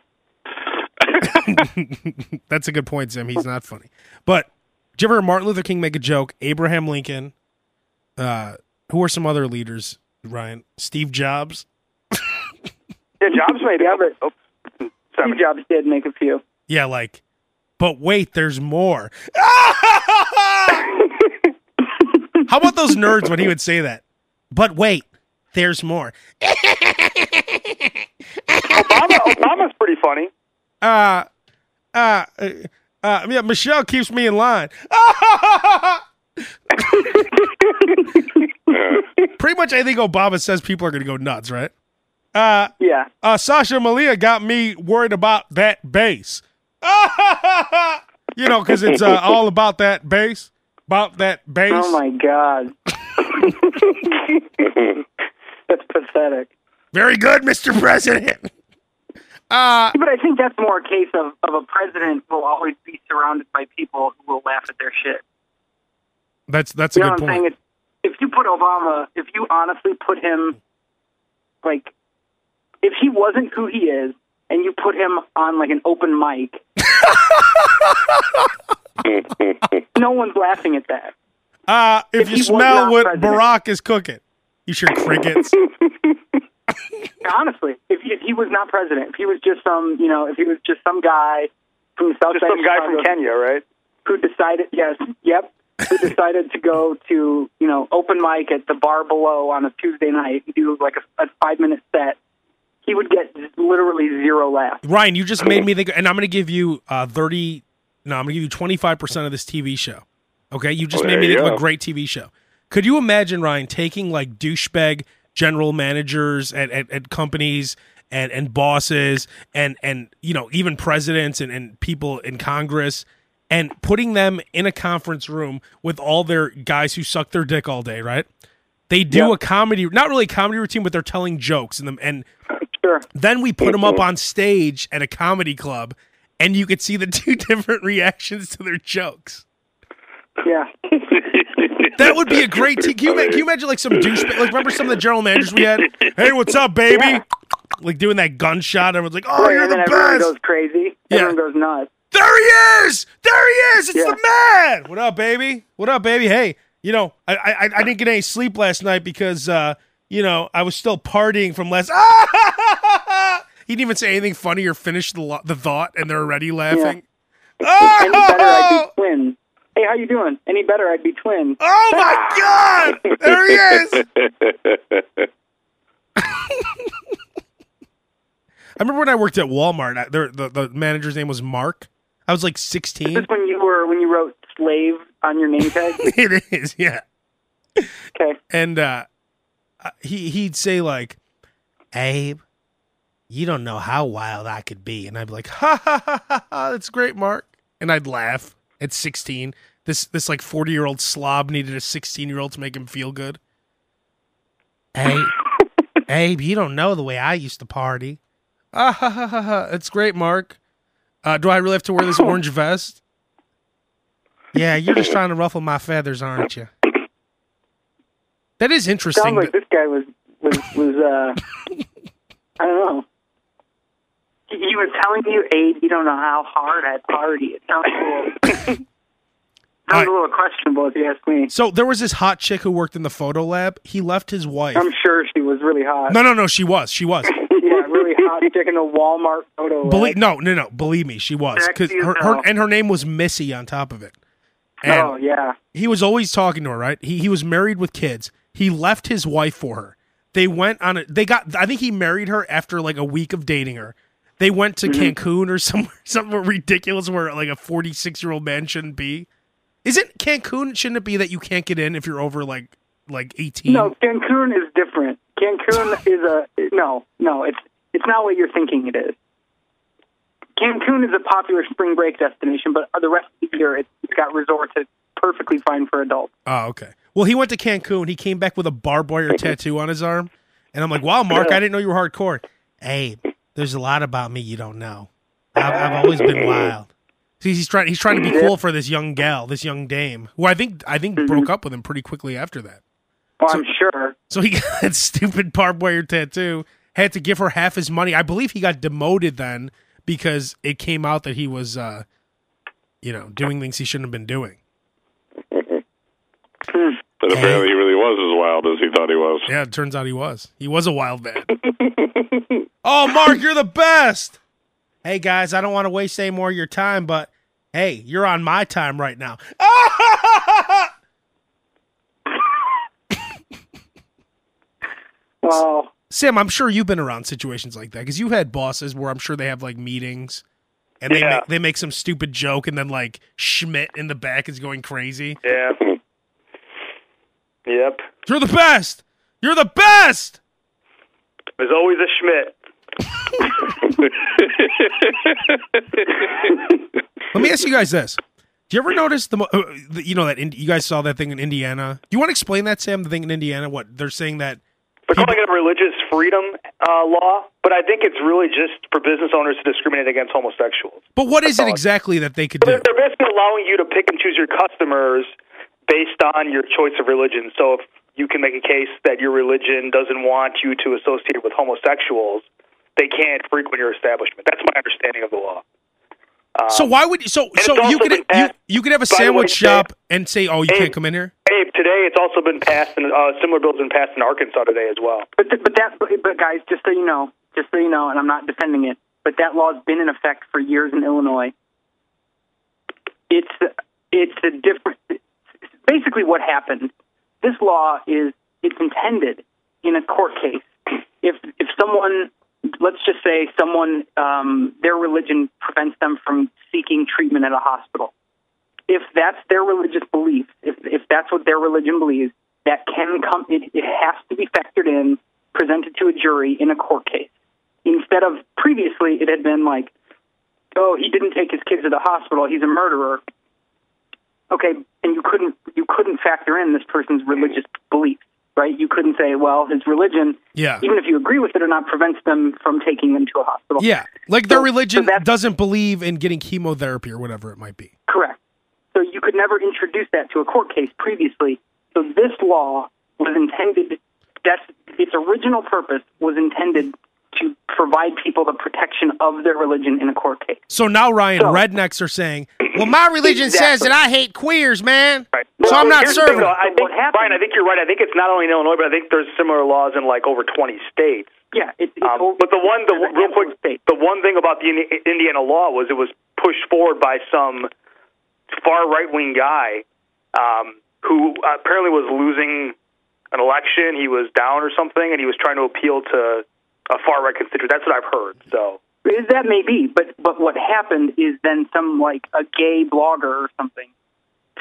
That's a good point, Sam. He's not funny. But did you ever hear Martin Luther King make a joke? Abraham Lincoln. Uh, who are some other leaders? Ryan, Steve Jobs. Yeah, Jobs made Yeah, it. Steve. Jobs did make a few. Yeah, like. But wait, there's more. How about those nerds when he would say that? But wait, there's more. Obama, Obama's pretty funny. uh, uh, uh, uh, yeah, Michelle keeps me in line. Pretty much anything Obama says, people are going to go nuts, right? Uh, Yeah. uh, Sasha Malia got me worried about that bass. you know, because it's uh, all about that bass, about that bass. Oh my God. That's pathetic. Very good, Mr. President. Uh, But I think that's more a case of, of a president who will always be surrounded by people who will laugh at their shit. that's that's a You know good point. if you put Obama, if you honestly put him, like, if he wasn't who he is, and you put him on like an open mic, no one's laughing at that. Uh, if, If you smell what president. Barack is cooking, you sure crickets. Honestly, if he, if he was not president, if he was just some, you know, if he was just some guy from the south Just side some guy Chicago from Kenya, right? who decided, yes, yep, who decided to go to, you know, open mic at the bar below on a Tuesday night and do like a, a five minute set, he would get literally zero laughs. Ryan, you just made me think, and I'm going to give you uh, 30, no, I'm going to give you 25% of this TV show. Okay? You just Oh, made me think of a great TV show. Could you imagine, Ryan, taking like douchebag general managers at, at, at companies and, and bosses and, and, you know, even presidents and, and people in Congress and putting them in a conference room with all their guys who suck their dick all day, right? They do Yep. a comedy, not really a comedy routine, but they're telling jokes and them and Sure. then we put them up mm-hmm. on stage at a comedy club, and you could see the two different reactions to their jokes. Yeah. That would be a great. Te- can, you, can you imagine like some douche? Like remember some of the general managers we had? Hey, what's up, baby? Yeah. Like doing that gunshot. Everyone's like, "Oh, Right, you're the then everyone best." goes crazy. Yeah. Everyone goes nuts. There he is! There he is! It's Yeah. the man! What up, baby? What up, baby? Hey, you know, I I, I didn't get any sleep last night because uh, you know, I was still partying from last He didn't even say anything funny or finish the lo- the thought and they're already laughing. Any better, I'd Oh! be twin. Hey, how you doing? Any better, I'd be twin. oh my god! There he is! I remember when I worked at Walmart. I, there, the the manager's name was Mark. I was like Is sixteen. this when you were when you wrote slave on your name tag? it is, yeah. Okay. and uh, uh, he he'd say like, "Abe, you don't know how wild I could be," and I'd be like, "Ha ha ha ha, ha that's great, Mark," and I'd laugh at sixteen. This this like forty year old slob needed a sixteen year old to make him feel good. Abe, Abe, you don't know the way I used to party. Ah ha ha ha ha, that's great, Mark. Uh, do I really have to wear this orange vest? Yeah, you're just trying to ruffle my feathers, aren't you? That is interesting. Sounds like this guy was was was uh, I don't know. He, he was telling you, Abe, you don't know how hard I party. It sounds little, sounds Alright. a little questionable if you ask me. So there was this hot chick who worked in the photo lab. He left his wife. I'm sure she was really hot. No, no, no. She was. She was. yeah, really hot chick in a Walmart photo. Believe no, no, no. Believe me, she was. 'Cause Sexy as her, her and her name was Missy on top of it. And oh yeah. he was always talking to her. Right? He he was married with kids. He left his wife for her. They went on a. They got. I think he married her after like a week of dating her. They went to Mm-hmm. Cancun or somewhere somewhere ridiculous where like a forty six year old man shouldn't be. Isn't Cancun? Shouldn't it be that you can't get in if you're over like like eighteen? No, Cancun is different. Cancun is a no, no. It's it's not what you're thinking it is. Cancun is a popular spring break destination, but the rest of the year it's, got resorts that's perfectly fine for adults. Oh, okay. Well, he went to Cancun. He came back with a barbed wire tattoo on his arm, and I'm like, "Wow, Mark, I didn't know you were hardcore." Hey, there's a lot about me you don't know. I've, I've always been wild. See, he's trying. He's trying to be cool for this young gal, this young dame, who I think I think mm-hmm. broke up with him pretty quickly after that. Well, I'm sure. So he got that stupid barbed wire tattoo. Had to give her half his money. I believe he got demoted then because it came out that he was, uh, you know, doing things he shouldn't have been doing. But apparently he really was as wild as he thought he was. Yeah, it turns out he was. He was a wild man. oh, Mark, you're the best. Hey guys, I don't want to waste any more of your time, but hey, you're on my time right now. Well, Sam, I'm sure you've been around situations like that because you've had bosses where I'm sure they have like meetings and they Yeah. make, they make some stupid joke and then like Schmidt in the back is going crazy. Yeah. Yep. You're the best. You're the best. There's always a Schmidt. Let me ask you guys this: Do you ever notice the, uh, the you know that in, you guys saw that thing in Indiana? Do you want to explain that, Sam? The thing in Indiana, what they're saying that They're calling it a religious freedom uh, law, but I think it's really just for business owners to discriminate against homosexuals. But what is it exactly that they could do? They're, they're basically allowing you to pick and choose your customers based on your choice of religion. So if you can make a case that your religion doesn't want you to associate with homosexuals, they can't frequent your establishment. That's my understanding of the law. So why would so so you could you, you could have a sandwich way, shop and say, "Oh, you Hey. can't come in here." Today it's also been passed, and uh, similar bills been passed in Arkansas today as well. but th- but that but, but guys, just so you know, just so you know, and I'm not defending it, but that law's been in effect for years in Illinois. It's it's a different. Basically, what happened. This law is it's intended in a court case. If if someone, let's just say someone, um, their religion prevents them from seeking treatment at a hospital. If that's their religious belief, if if that's what their religion believes, that can come. It, it has to be factored in, presented to a jury in a court case. Instead of previously, it had been like, oh, he didn't take his kids to the hospital. He's a murderer. Okay, and you couldn't you couldn't factor in this person's religious beliefs, right? You couldn't say, well, his religion, Yeah, even if you agree with it or not, prevents them from taking them to a hospital. yeah. Like their So- so religion that's- doesn't believe in getting chemotherapy or whatever it might be. Correct. So you could never introduce that to a court case previously. So this law was intended, that's, its original purpose was intended to provide people the protection of their religion in a court case. So now, Ryan, So- rednecks are saying, "Well, my religion says that I hate queers, man, Right. so I'm not here's the thing, serving." though. I think, What happened- Brian, I think you're right. I think it's not only in Illinois, but I think there's similar laws in like over 20 states. Yeah, it's, it's Um, but the one, the real quick, of states. the one thing about the Indiana law was it was pushed forward by some far right wing guy um, who apparently was losing an election. He was down or something, and he was trying to appeal to a far right constituent. That's what I've heard. So That may be, but but what happened is then some like a gay blogger or something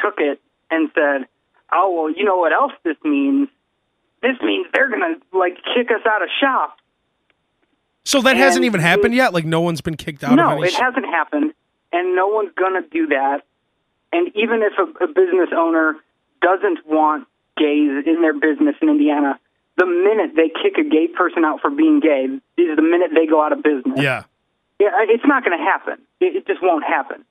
took it and said, "Oh well, you know what else this means? This means they're gonna like kick us out of shop." So that hasn't even happened yet. Like no one's been kicked out of No, any. it sh- hasn't happened, and no one's gonna do that. And even if a, a business owner doesn't want gays in their business in Indiana, the minute they kick a gay person out for being gay is the minute they go out of business. yeah. Yeah, it's not going to happen. It, it just won't happen.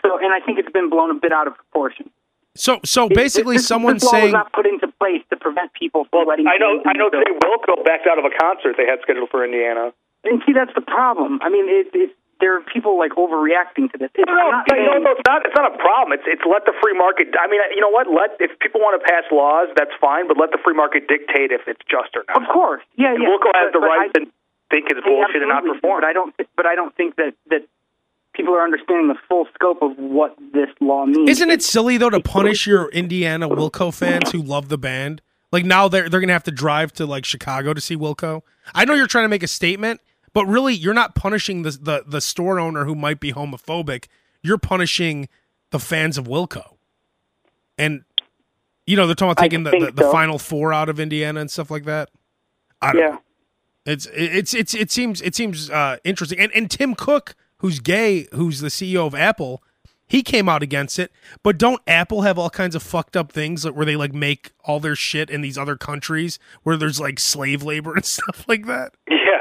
So, and I think it's been blown a bit out of proportion. So so basically, this, someone's this law saying was not put into place to prevent people from letting. I know. I know. in. Today, Wilco backed out of a concert they had scheduled for Indiana. And see, that's the problem. I mean, it, it, there are people like overreacting to this. It's, No, no, not no, no, it's not. It's not a problem. It's it's let the free market. I mean, you know what? Let if people want to pass laws, that's fine. But let the free market dictate if it's just or not. Of course, yeah, And yeah. Wilco has but- the but right I- to think it's They bullshit and not absolutely perform. But I don't. But I don't think that that people are understanding the full scope of what this law means. Isn't it silly though to punish your Indiana Wilco fans who love the band? Like now they're they're gonna have to drive to like Chicago to see Wilco. I know you're trying to make a statement, but really you're not punishing the the, the store owner who might be homophobic. You're punishing the fans of Wilco. And you know they're talking about taking the, the, the so. final four out of Indiana and stuff like that. I don't Yeah. know. It's it's it's it seems it seems uh, interesting. And and Tim Cook, who's gay, who's the CEO of Apple, he came out against it. But don't Apple have all kinds of fucked up things where they like make all their shit in these other countries where there's like slave labor and stuff like that?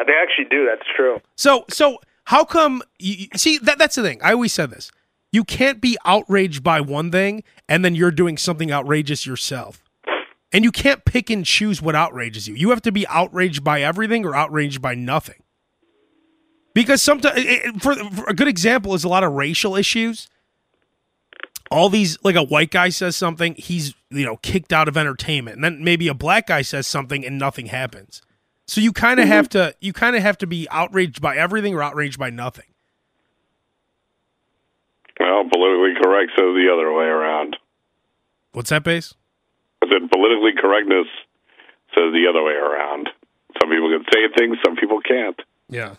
They actually do. That's true. So so how come you- see that that's the thing. I always said this. You can't be outraged by one thing and then you're doing something outrageous yourself. And you can't pick and choose what outrages you. You have to be outraged by everything or outraged by nothing. Because sometimes, for, for a good example, is a lot of racial issues. All these, like a white guy says something, he's you know kicked out of entertainment, and then maybe a black guy says something, and nothing happens. So you kind of have mm-hmm. to, you kind of have to be outraged by everything or outraged by nothing. Well, politically correct says the other way around. What's that Bass? I said politically correctness says the other way around. Some people can say things, some people can't. Yeah.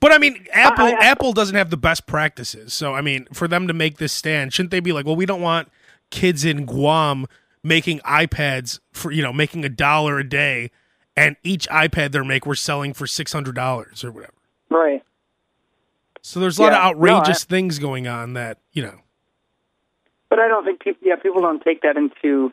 But I mean, Apple I- I- Apple doesn't have the best practices. So I mean, for them to make this stand, shouldn't they be like, well, we don't want kids in Guam making iPads for you know making a dollar a day, and each iPad they make we're selling for six hundred dollars or whatever. right? So there's a lot Yeah, of no, outrageous I- things going on that you know. But I don't think people. Yeah, people don't take that into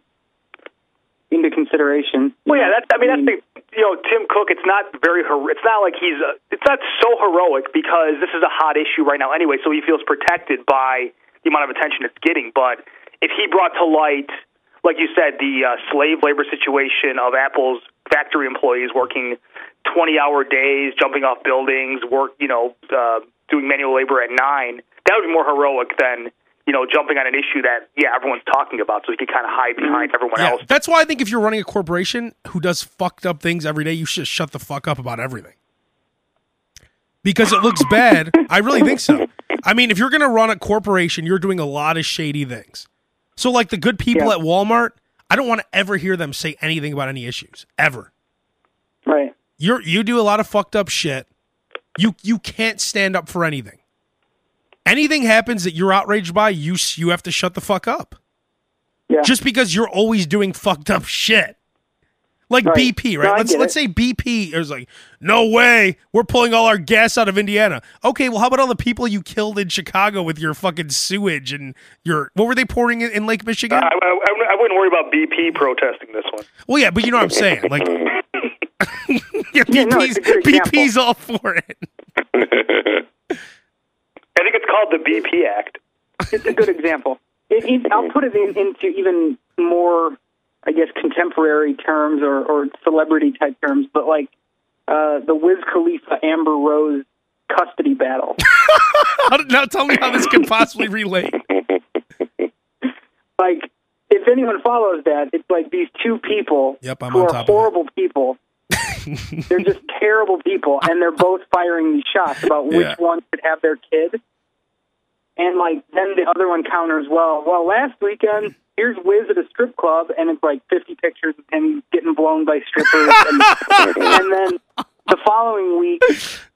into consideration. Well, yeah, that's. I mean, that's the. You know, Tim Cook. It's not very. Hero- it's not like he's. Uh, it's not so heroic because this is a hot issue right now anyway. So he feels protected by the amount of attention it's getting. But if he brought to light, like you said, the uh, slave labor situation of Apple's factory employees working twenty-hour days, jumping off buildings, work, you know, uh, doing manual labor at nine, that would be more heroic than. You know, jumping on an issue that yeah everyone's talking about, so you can kind of hide behind everyone Yeah, else. that's why I think if you're running a corporation who does fucked up things every day, you should shut the fuck up about everything. Because it looks bad. I really think so. I mean, if you're going to run a corporation, you're doing a lot of shady things. So, like the good people Yeah. at Walmart, I don't want to ever hear them say anything about any issues ever. right. You're you do a lot of fucked up shit. You you can't stand up for anything. Anything happens that you're outraged by, you you have to shut the fuck up. Yeah. Just because you're always doing fucked up shit. Like Right. BP, right? I let's let's say BP is like, no way, we're pulling all our gas out of Indiana. Okay, well, how about all the people you killed in Chicago with your fucking sewage and your what were they pouring in, in Lake Michigan? Uh, I, I, I wouldn't worry about BP protesting this one. well, yeah, but you know what I'm saying. Like, yeah, Yeah, no, BP's, it's a good example. BP's all for it. I think it's called the BP Act. It's a good example. It, it, I'll put it in, into even more, I guess, contemporary terms or, or celebrity type terms, but like uh, the Wiz Khalifa Amber Rose custody battle. Now tell me how this can possibly relate. like, if anyone follows that, it's like these two people Yep, I'm who on are top horrible people. they're just terrible people, and they're both firing these shots about which Yeah. one should have their kid. And like then the other one counters, well, well, last weekend here's Wiz at a strip club, and it's like 50 pictures of him getting blown by strippers, and, and then the following week,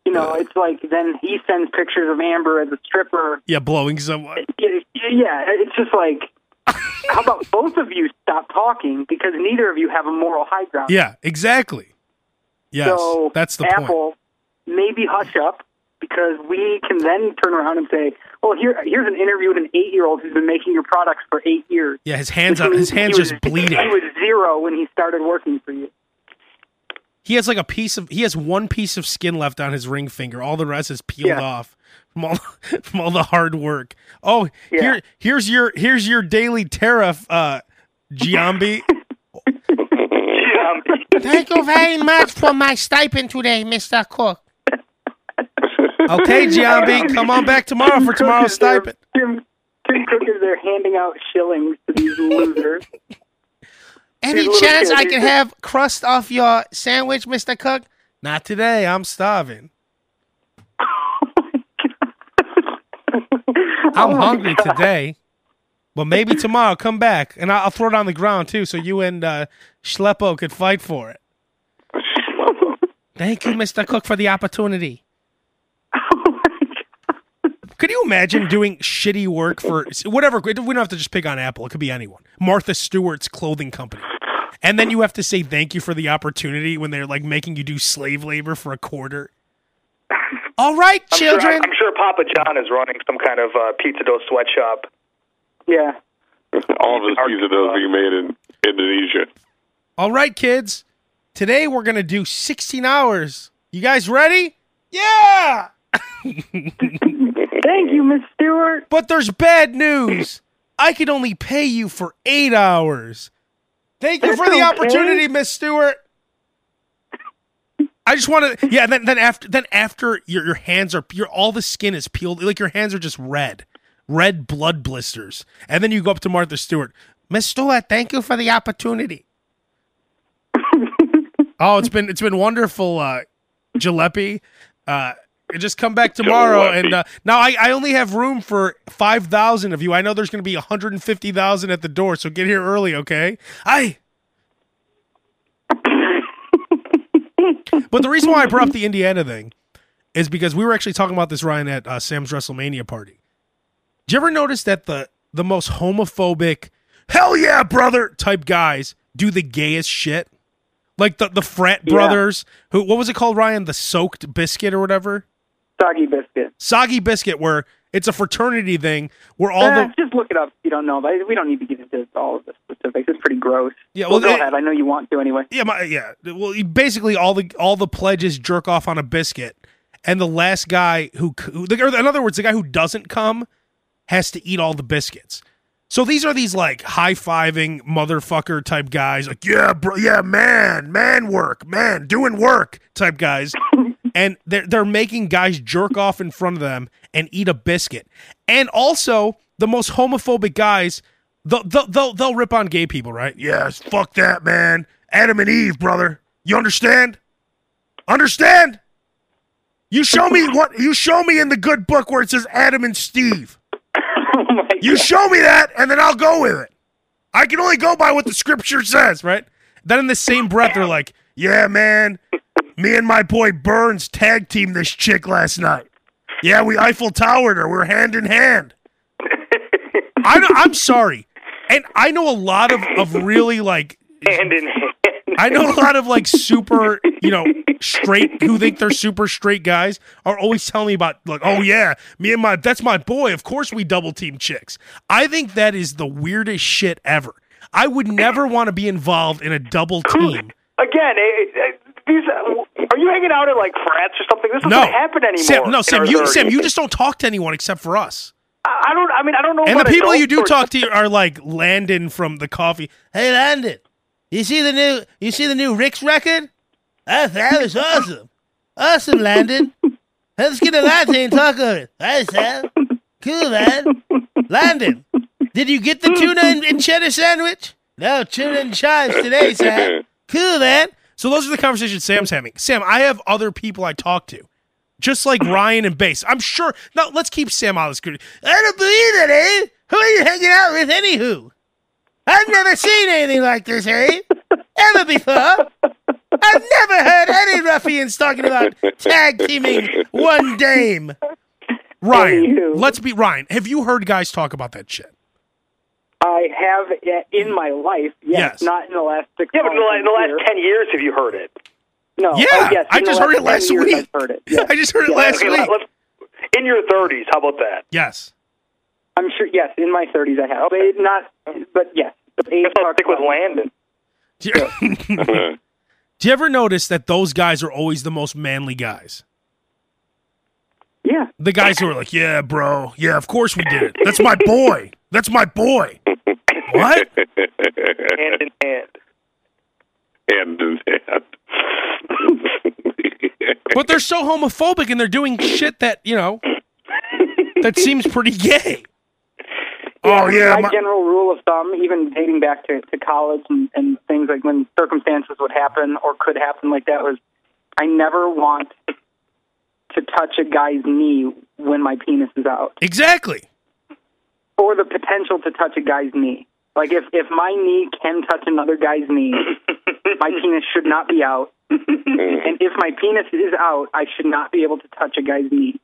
you know, it's like then he sends pictures of Amber as a stripper. Yeah, blowing someone. Yeah, it's just like, how about both of you stop talking because neither of you have a moral high ground. Yeah, exactly. Yes, so that's the Apple, point. maybe hush up because we can then turn around and say, "Well, here, here's an interview with an eight-year-old who's been making your products for eight years. Yeah, his hands on his hands was- just bleeding. He was zero when he started working for you. He has like a piece of he has one piece of skin left on his ring finger. All the rest is peeled Yeah. off. From all from all the hard work. Oh, Yeah. here here's your here's your daily tariff, uh, Giambi. Thank you very much for my stipend today, Mr. Cook. Okay, Giambi, come on back tomorrow for tomorrow's Cook there- stipend. Tim, Tim Cook is there handing out shillings to these losers. Any little chance I can have crust off your sandwich, Mr. Cook? Not today. I'm starving. I'm Oh, hungry today. But maybe tomorrow, come back and I'll, I'll throw it on the ground too, so you and uh, Schleppo could fight for it. Thank you, Mr. Cook, for the opportunity. Could you imagine doing shitty work for whatever? We don't have to just pick on Apple. It could be anyone. Martha Stewart's clothing company. And then you have to say thank you for the opportunity when they're like making you do slave labor for a quarter. All right, I'm sure, children. I'm sure Papa John is running some kind of uh, pizza dough sweatshop. Yeah. All of his pizza does being made in Indonesia. All right, kids. Today we're going to do 16 hours. You guys ready? Yeah! Thank you, Miss Stewart. But there's bad news. I could only pay you for eight hours. Thank you That's for the okay. opportunity, Miss Stewart. I just want to, yeah. Then, then after, then after your your hands are, your all the skin is peeled, like your hands are just red, red blood blisters, and then you go up to Martha Stewart, Miss Stewart, thank you for the opportunity. Oh, it's been it's been wonderful, uh, Jalopy. Uh, just come back tomorrow, Jalopy. and uh, now I, I only have room for five thousand of you. I know there's going to be one hundred and fifty thousand at the door, so get here early, okay? I. but the reason why I brought up the Indiana thing is because we were actually talking about this Ryan at uh, Sam's WrestleMania party. Did you ever notice that the the most homophobic, hell yeah, brother type guys do the gayest shit? Like the the frat Yeah. brothers who what was it called Ryan the soaked biscuit or whatever Soggy biscuit. soggy biscuit where it's a fraternity thing where all Eh, the just look it up. You don't know. But we don't need to get into all of the specifics. It's pretty gross. Yeah, well, well, go it- ahead. I know you want to anyway. yeah my, yeah well basically all the all the pledges jerk off on a biscuit and the last guy who, who or in other words the guy who doesn't come has to eat all the biscuits. So these are these like high fiving motherfucker type guys, like yeah, bro, yeah, man, man work, man, doing work type guys, and they're they're making guys jerk off in front of them and eat a biscuit, and also the most homophobic guys, they'll they'll they'll, rip on gay people, right? Yes, fuck that, man, Adam and Eve, brother, you understand? Understand? You show me what you show me in the good book where it says Adam and Steve. oh You show me that, and then I'll go with it. I can only go by what the scripture says, right? Then in the same breath, they're like, "Yeah, man, me and my boy Burns tag teamed this chick last night. Yeah, we Eiffel Towered her. We are hand in hand." I I'm sorry, and I know a lot of of really like hand in hand. I know a lot of like super, you know, straight who think they're super straight guys are always telling me about like, oh yeah, me and my that's my boy. Of course we double team chicks. I think that is the weirdest shit ever. I would never want to be involved in a double team. Again, eh, eh, these are you hanging out at like frats or something? This doesn't No, happen anymore. Sam. No, Sam. You, 30s. Sam. You just don't talk to anyone except for us. I I don't. I mean, I don't know. And the people you do talk to are like Landon from the coffee. Hey, Landon, you see the new you see the new Rick's record? That that was awesome, awesome, Landon. Let's get a latte and talk on it. Hey, Sam, cool, man. Landon, did you get the tuna and, and cheddar sandwich? No, tuna and chives today, Sam. Cool, man. So those are the conversations Sam's having. Sam, I have other people I talk to just like Ryan and Bass. I'm sure. Now let's keep Sam out of this. group. I don't believe it, Abe. Who are you hanging out with, anywho? I've never seen anything like this, Abe. Ever before. I've never heard any ruffians talking about tag teaming one dame. Ryan, let's be Ryan. Have you heard guys talk about that shit? I have in mm. my life, yes, Yes. not in the last six. Yeah, but in the, in the months last ten years, have you heard it? No. Yeah, oh, yes, I just heard it last 10 years week. I've heard it. Yes. I just heard it Yeah. last Okay, week. let- let's, in your thirties, how about that? yes. I'm sure. Yes, in my 30s I have, but not. But yes, the age Guess I'll stick with Landon. Do you, do you ever notice that those guys are always the most manly guys? Yeah. The guys who are like, "Yeah, bro. Yeah, of course we did it. That's my boy. That's my boy." What? hand in hand. hand in hand. But they're so homophobic and they're doing shit that, you know, that seems pretty gay. Oh yeah, my, my- general rule of thumb, even dating back to, to college and, and things like when circumstances would happen or could happen like that was, I never want to touch a guy's knee when my penis is out, exactly. Or the potential to touch a guy's knee. Like if if my knee can touch another guy's knee, my penis should not be out. Mm-hmm. And if my penis is out, I should not be able to touch a guy's knee.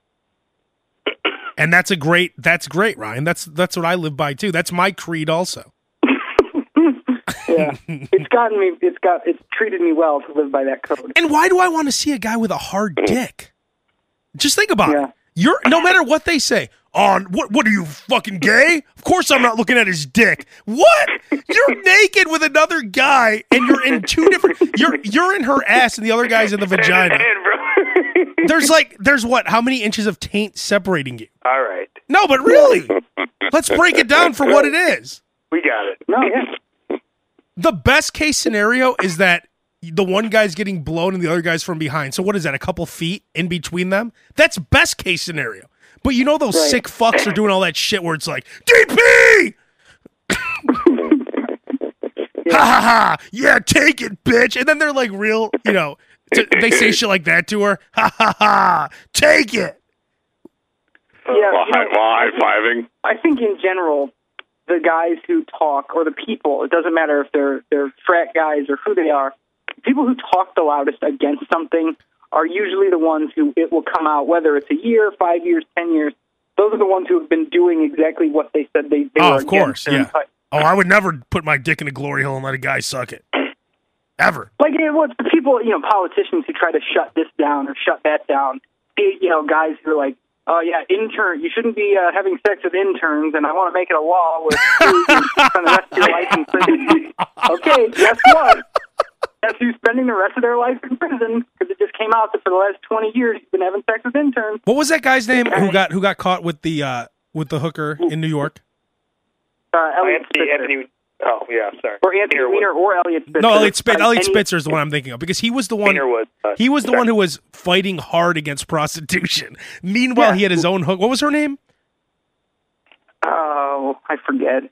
And that's a great that's great, Ryan. That's that's what I live by too. That's my creed also. Yeah, it's gotten me. It's got. It's treated me well to live by that code. And why do I want to see a guy with a hard mm. dick? Just think about Yeah. it. You're no matter what they say. On what? What are you fucking gay? Of course I'm not looking at his dick. What? You're naked with another guy, and you're in two different. You're you're in her ass, and the other guy's in the vagina. There's like there's what? How many inches of taint separating you? All right, No, but really, let's break it down for what it is. we got it. No, yeah. The best case scenario is that the one guy's getting blown and the other guy's from behind. So what is that? A couple feet in between them? That's best case scenario. But you know those Right. sick fucks are doing all that shit where it's like DP. Ha ha ha! Yeah, take it, bitch. And then they're like real, you know. t- they say shit like that to her. Ha ha ha! Take it. Yeah, while, you know, high fiving. I think in general, the guys who talk or the people, it doesn't matter if they're they're frat guys or who they are, people who talk the loudest against something are usually the ones who it will come out, whether it's a year, five years, ten years. Those are the ones who have been doing exactly what they said they, they Oh, were of course, yeah. entire- Oh, I would never put my dick in a glory hole and let a guy suck it. Ever. Like it was the people, you know, politicians who try to shut this down or shut that down. You know, guys who are like, oh yeah, intern, you shouldn't be uh, having sex with interns, and I want to make it a law where you spend the rest of your life in prison. okay, guess what? Guess who's spending the rest of their life in prison? Because it just came out that for the last twenty years he's been having sex with interns. What was that guy's name who got who got caught with the uh with the hooker in New York? Uh, Eliot Anthony, Spitzer. Anthony. Oh yeah, sorry. or Anthony Peter Weiner Wood. or Eliot Spitzer. No, Eliot Spitz. Uh, Eliot Spitzer is the one I'm thinking of because he was the one. Weiner was, uh, He was the one who was fighting hard against prostitution. Meanwhile, Yeah. he had his own hook. What was her name? Oh, I forget.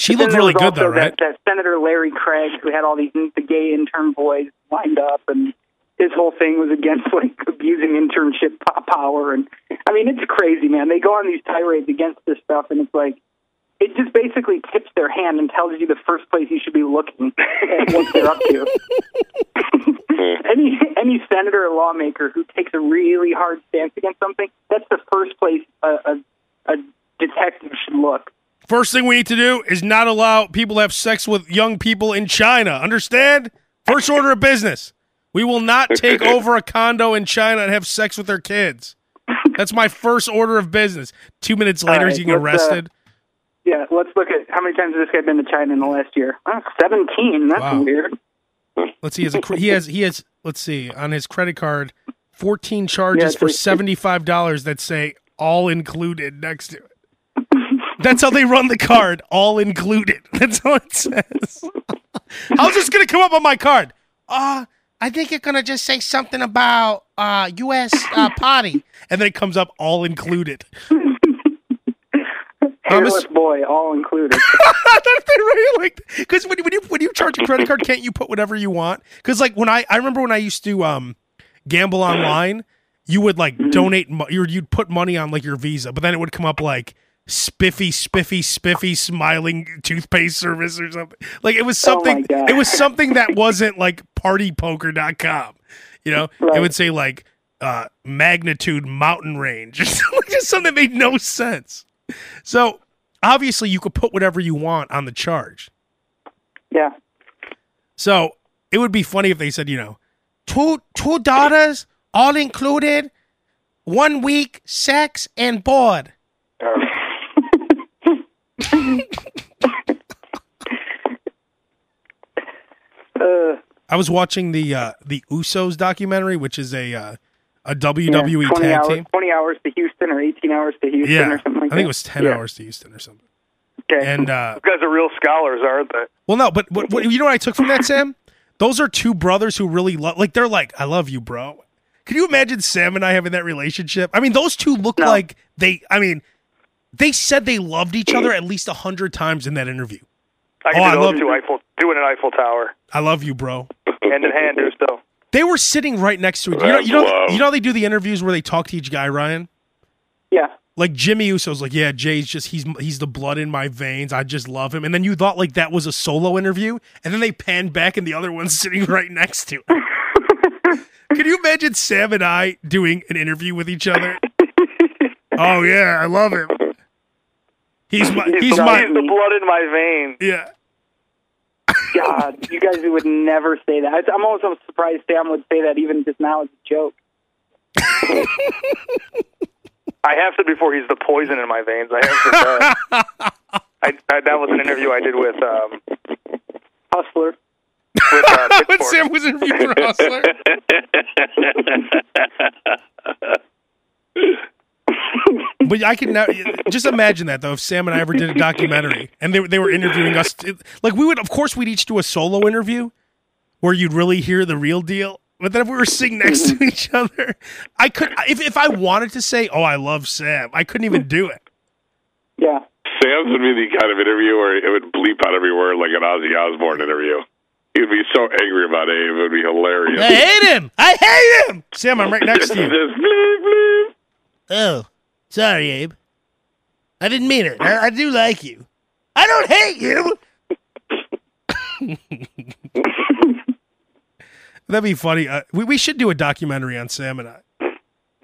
She Then looked really good though, also right? That, that Senator Larry Craig, who had all these the gay intern boys lined up, and his whole thing was against like abusing internship power. And I mean, it's crazy, man. They go on these tirades against this stuff, and it's like it just basically tips their hand and tells you the first place you should be looking at what they're up to. any any senator or lawmaker who takes a really hard stance against something, that's the first place a, a, a detective should look. First thing we need to do is not allow people to have sex with young people in China. Understand? First order of business. We will not take over a condo in China and have sex with their kids. That's my first order of business. Two minutes later, right, he's getting uh, arrested. Yeah, let's look at how many times has this guy been to China in the last year? Oh, Seventeen. That's Wow. weird. Let's see. He has, a, he has he has. Let's see on his credit card, fourteen charges Yeah, for seventy five dollars that say all included next to. That's how they run the card. All included. That's all it says. How's this gonna come up on my card? Uh, I think you're gonna just say something about uh U.S. Uh, party. And then it comes up all included. Hairless boy, all included. That's really like because when, you- when you when you charge a credit card, can't you put whatever you want? Because like when I I remember when I used to um gamble online, you would like donate mo- you you'd put money on like your Visa, but then it would come up like spiffy spiffy spiffy smiling toothpaste service or something. Like it was Oh something God. it was something that wasn't like partypoker.com. You know, it would say like uh magnitude mountain range or something, just something that made no sense. So obviously you could put whatever you want on the charge. yeah. So it would be funny if they said, you know, Two two daughters, all included. One week, sex and board. Uh, I was watching the uh, the Usos documentary, which is a uh, a Yeah, WWE 20 tag hours, team. 20 hours to Houston or 18 hours to Houston Yeah, or something like I that. think it was ten Yeah. hours to Houston or something. Okay. And uh, You guys are real scholars, aren't they? well, no, but what, what you know what I took from that, Sam? Those are two brothers who really love. Like they're like, I love you, bro. Can you imagine Sam and I having that relationship? I mean, those two look No. like they. I mean, they said they loved each other at least a hundred times in that interview. I can Oh, I love those two Eiffel, doing an Eiffel Tower, I love you, bro. hand in hand, do so. They were sitting right next to each. You know, you know, you know. how They do the interviews where they talk to each guy, Ryan. yeah. Like Jimmy Uso's like, yeah, Jay's just he's he's the blood in my veins. I just love him. And then you thought like that was a solo interview, and then they panned back and the other one's sitting right next to him. Can you imagine Sam and I doing an interview with each other? oh yeah, I love him. He's my He's, he's the, my he's the blood in my veins. yeah. God, you guys would never say that. I'm almost surprised Sam would say that even just now as a joke. I have to before he's the poison in my veins. I have to. say. I, I, that was an interview I did with um, Hustler. with uh, when Sam was interviewing for Hustler. But I can now just imagine that though. If Sam and I ever did a documentary and they they were interviewing us, like we would, of course, we'd each do a solo interview where you'd really hear the real deal. But then if we were sitting next to each other, I could if if I wanted to say, "Oh, I love Sam," I couldn't even do it. Yeah. Sam's would be the kind of interview where it would bleep out every word like an Ozzy Osbourne interview. He'd be so angry about Abe, it would be hilarious. I hate him. I hate him. Sam, I'm right next to you. Just bleep, bleep. Oh, sorry, Abe. I didn't mean it. I, I do like you. I don't hate you. That'd be funny. Uh, we we should do a documentary on Sam and I.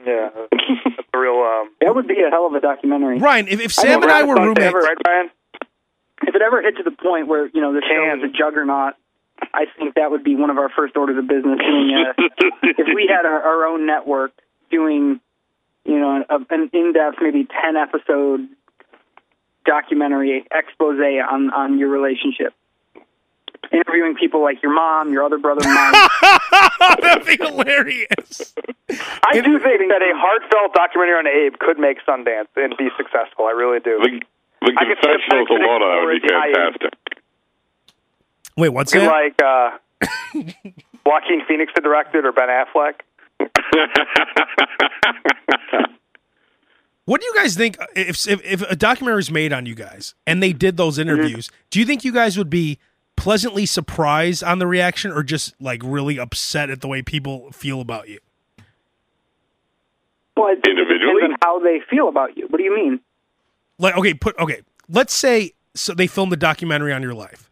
Yeah, that's a real. Um, That would be a hell of a documentary. Ryan, if, if I Sam know and I were roommates, ever- right, Brian? If it ever hit to the point where, you know, the show is a juggernaut, I think that would be one of our first orders of business. Doing a, if we had our, our own network doing, you know, a, an in-depth, maybe 10 episode documentary expose on, on your relationship. Interviewing people like your mom, your other brother, Mike. that'd be hilarious. I do think that a heartfelt documentary on Abe could make Sundance and be successful. I really do. The, the I could see the confessionals Mexican alone that would be fantastic. Wait, what's Be that? like uh, Joaquin Phoenix had directed or Ben Affleck. What do you guys think uh, if if, if a documentary is made on you guys and they did those mm-hmm. interviews? Do you think you guys would be pleasantly surprised on the reaction or just like really upset at the way people feel about you? Well, it Individually? depends on how they feel about you. What do you mean? Like okay, put okay, let's say so they filmed a documentary on your life.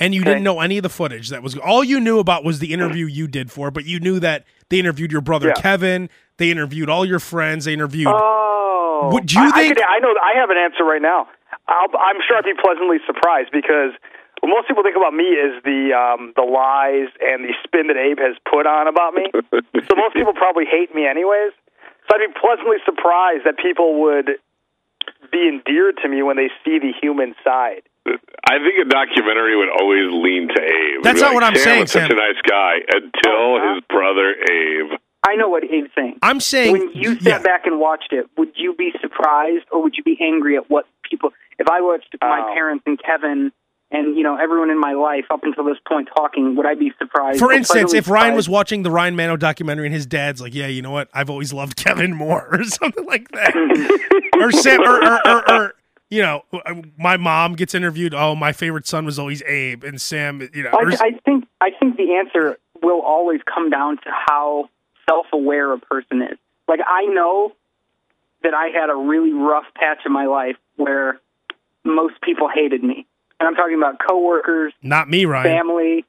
And you Okay. didn't know any of the footage that was all you knew about was the interview you did for, but you knew that they interviewed your brother Yeah. Kevin, they interviewed all your friends, they interviewed Oh, Would you I, I, think- could- I know. I have an answer right now. I'll, I'm sure I'd be pleasantly surprised because what most people think about me is the um, the lies and the spin that Abe has put on about me. so most people probably hate me anyways. So I'd be pleasantly surprised that people would be endeared to me when they see the human side. I think a documentary would always lean to Abe. That's It'd be not what I'm Sam saying, was such a nice guy until Oh, his brother Abe. I know what Abe's saying. I'm saying when you sat yeah. back and watched it, would you be surprised or would you be angry at what people? If I watched my Oh. parents and Kevin and you know everyone in my life up until this point talking, would I be surprised? For instance, pleasantly if Ryan was watching the Ryan Manno documentary and his dad's like, "Yeah, you know what? I've always loved Kevin more," or something like that, or Sam, or, or, or, or you know, uh, my mom gets interviewed. Oh, my favorite son was always Abe, and Sam, you know, I, I think I think the answer will always come down to how self-aware a person is. Like I know that I had a really rough patch in my life where most people hated me, and I'm talking about coworkers, not me, Ryan. family.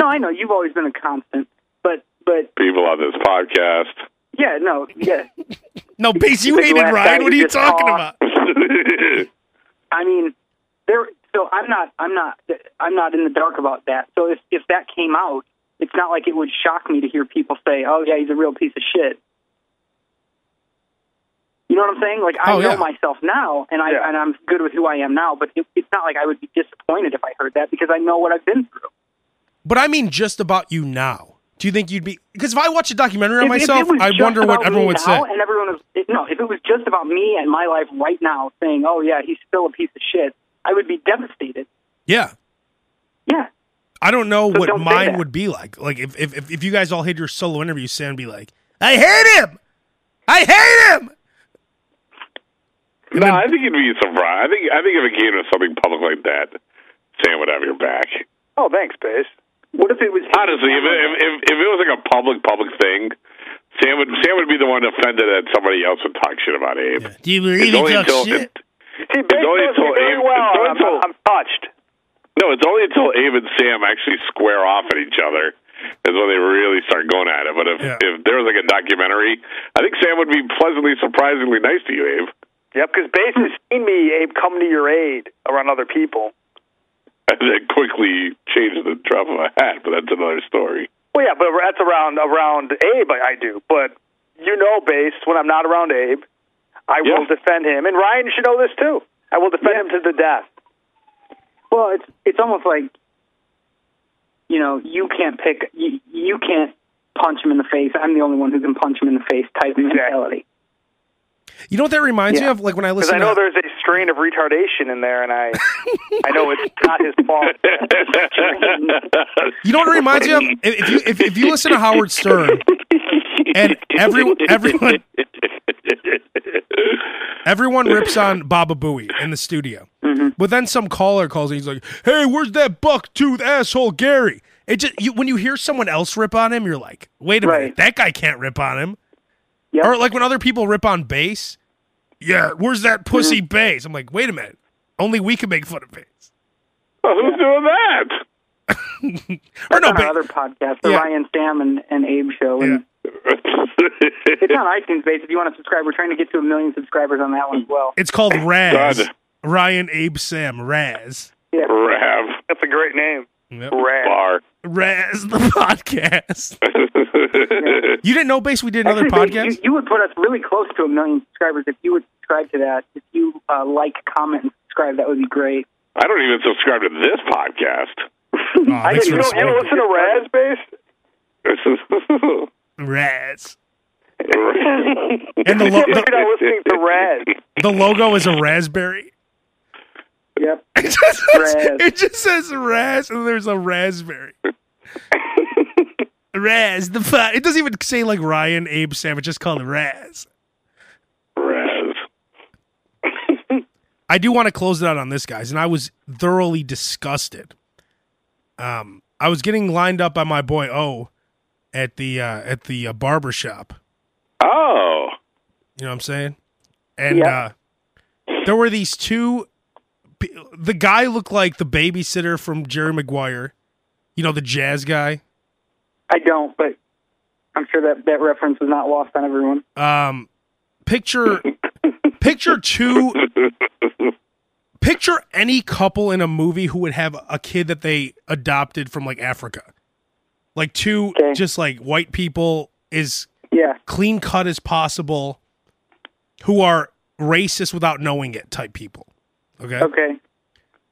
No, I know you've always been a constant, but but People on this podcast. yeah, no, yeah. No, Bass, you hated last Ryan. What are you talking talked. about? I mean, there. So I'm not. I'm not. I'm not in the dark about that. So if if that came out, it's not like it would shock me to hear people say, "Oh yeah, he's a real piece of shit." You know what I'm saying? Like I Oh, know yeah. myself now, and I Yeah. and I'm good with who I am now. But it, it's not like I would be disappointed if I heard that because I know what I've been through. But I mean, just about you now. Do you think you'd be? Because if I watch a documentary on If- if myself, was I wonder what everyone would say. And everyone was if- no. If it was just about me and my life right now, saying, "Oh yeah, he's still a piece of shit," I would be devastated. Yeah. Yeah. I don't know So what don't mine would be like. Like if, if if if you guys all had your solo interview, Sam would be like, "I hate him, I hate him." No, I think you'd be surprised. I think I think if it came to something public like that, Sam would have your back. Oh, thanks, Bass. What if it was Honestly, if if if, if it was like a public public thing, Sam would Sam would be the one offended that somebody else would talk shit about Abe. Do you It's really only talk until shit? it- See, Bass only knows me until very Abe- well. it's only I'm, until- I'm touched. no, it's only until Abe and Sam actually square off at each other is when they really start going at it. But if Yeah. if there was like a documentary, I think Sam would be pleasantly surprisingly nice to you, Abe. Yep, because Bass has seen me, Abe, come to your aid around other people. And then quickly change the drop of a hat, but that's another story. Well, yeah, but that's around around Abe. I, I do, but you know, Bass, when I'm not around Abe, I Yeah. will defend him, and Ryan should know this too. I will defend him to the death. Well, it's it's almost like you know you can't pick you, you can't punch him in the face. I'm the only one who can punch him in the face type of mentality. You know what that reminds me of? Like when I listen I know to there's a strain of retardation in there, and I I know it's not his fault. You know what it reminds me of? If you if, if you listen to Howard Stern and everyone everyone everyone rips on Baba Booey in the studio, mm-hmm. but then some caller calls and he's like, "Hey, where's that buck tooth asshole Gary?" It just you, when you hear someone else rip on him, you're like, "Wait a minute, that guy can't rip on him." Yep. Or like when other people rip on bass, yeah, where's that pussy mm-hmm. bass? I'm like, wait a minute, only we can make fun of bass. Well, who's doing that? Or no, on our ba- other podcast, the Yeah. Ryan Sam and, and Abe show, and it's on iTunes. Bass. If you want to subscribe, we're trying to get to a million subscribers on that one as well. It's called Raz. God. Ryan, Abe, Sam, Raz. Yeah. Rav That's a great name. Yep. Rad. bar. Raz the podcast. You didn't know Bass we did another Actually, podcast? You, you would put us really close to a million subscribers if you would subscribe to that. If you uh, like, comment, and subscribe, that would be great. I don't even subscribe to this podcast. Aw, I thanks didn't for You the don't, you don't listen to Raz Bass? Raz. And the, lo- You're the, not listening to Raz. the logo is a raspberry. Yep. It just, says, Raz. it just says Raz and there's a raspberry. Raz the pot. It doesn't even say like Ryan, Abe, Sam. It's just called Raz. Raz. I do want to close it out on this, guys, and I was thoroughly disgusted. Um, I was getting lined up by my boy O at the uh, at the uh, barber shop. Oh. You know what I'm saying? And Yeah. uh, there were these two. The guy looked like the babysitter from Jerry Maguire. You know the jazz guy. I don't, but I'm sure that that reference was not lost on everyone. Um, picture, picture two. Picture any couple in a movie who would have a kid that they adopted from like Africa, like two Okay. just like white people is Yeah. clean cut as possible, who are racist without knowing it type people. Okay. Okay.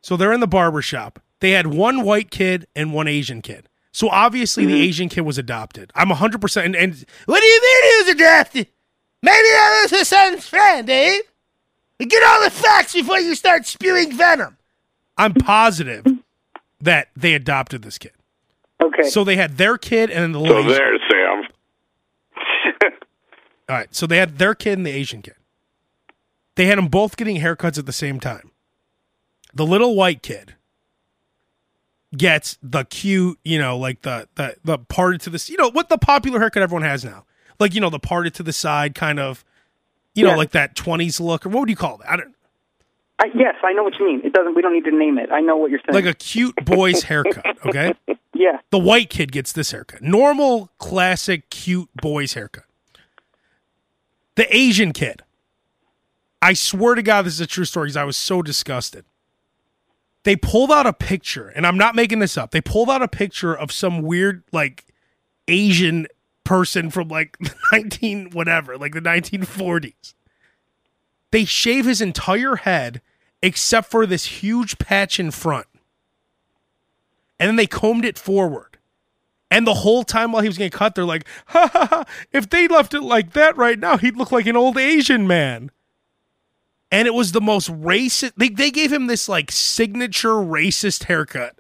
So they're in the barber shop. They had one white kid and one Asian kid. So obviously the mm-hmm. Asian kid was adopted. I'm 100% and, and what do you mean he was adopted? Maybe that was his son's friend, Dave. Get all the facts before you start spewing venom. I'm positive that they adopted this kid. Okay. So they had their kid and then the So little Asian- there, Sam. All right. So they had their kid and the Asian kid. They had them both getting haircuts at the same time. The little white kid gets the cute, you know, like the the the parted to the you know what the popular haircut everyone has now, like you know the parted to the side kind of, you know, like that twenties look or what would you call that? I don't I, yes, I know what you mean. It doesn't. We don't need to name it. I know what you're saying. like a cute boy's haircut. Okay, yeah. the white kid gets this haircut, normal, classic, cute boy's haircut. The Asian kid. I swear to God, this is a true story because I was so disgusted. They pulled out a picture, and I'm not making this up. They pulled out a picture of some weird, like, Asian person from like 19 whatever, like the 1940s. They shave his entire head except for this huge patch in front. And then they combed it forward. And the whole time while he was getting cut, they're like, ha ha ha, if they left it like that right now, he'd look like an old Asian man. And it was the most racist. They, they gave him this like signature racist haircut.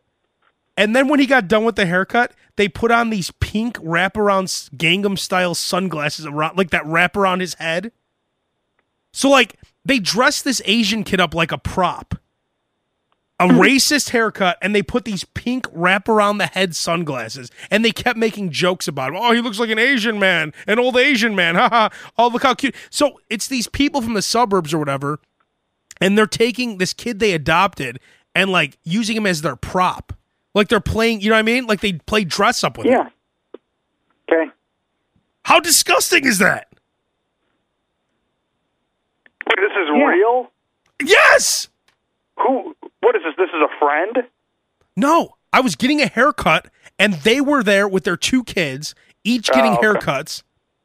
And then when he got done with the haircut, they put on these pink wraparound Gangnam style sunglasses around, like that wrap around his head. So like they dressed this Asian kid up like a prop, a racist haircut, and they put these pink wrap around the head sunglasses, and they kept making jokes about him. Oh, he looks like an Asian man, an old Asian man. Haha. oh, look how cute. So it's these people from the suburbs or whatever, and they're taking this kid they adopted and like using him as their prop. Like they're playing, you know what I mean? Like they play dress up with him. Yeah. Okay. How disgusting is that? Wait, this is Yeah. real. Yes. Who? What is this? This is a friend. No, I was getting a haircut, and they were there with their two kids, each getting Oh, okay. haircuts.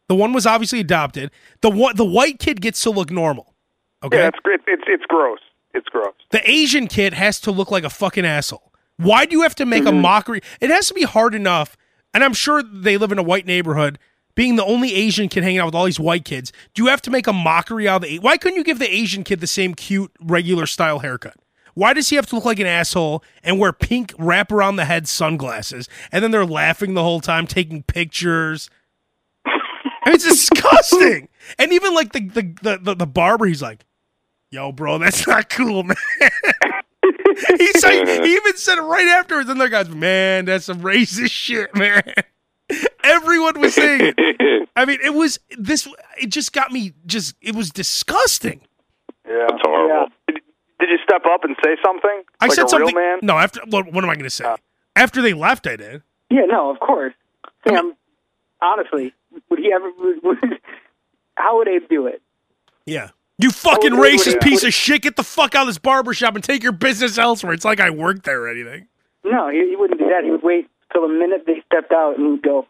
The one was obviously adopted. The one, the white kid gets to look normal. Okay. Yeah, it's it's it's, it's gross. It's gross. the Asian kid has to look like a fucking asshole. Why do you have to make a mm-hmm. mockery? It has to be hard enough, and I'm sure they live in a white neighborhood. Being the only Asian kid hanging out with all these white kids, do you have to make a mockery out of the? Why couldn't you give the Asian kid the same cute, regular style haircut? Why does he have to look like an asshole and wear pink wrap around the head sunglasses? And then they're laughing the whole time, taking pictures. I mean, it's disgusting. and even like the the, the the barber, he's like, "Yo, bro, that's not cool, man." he said he even said it right afterwards. And the guys, man, that's some racist shit, man. Everyone was saying it. I mean, it was this. It just got me. Just it was disgusting. Yeah, That's horrible. Did, did you step up and say something? I like said a something. Real man? No, after what, what am I going to say? Uh. after they left, I did. Yeah, no, of course. Sam, honestly, would he ever? Would, would, how would Abe do it? Yeah. You fucking Oh, would- racist would- piece would- of shit! Get the fuck out of this barber shop and take your business elsewhere. It's like I worked there or anything. No, he, he wouldn't do that. He would wait till the minute they stepped out and go,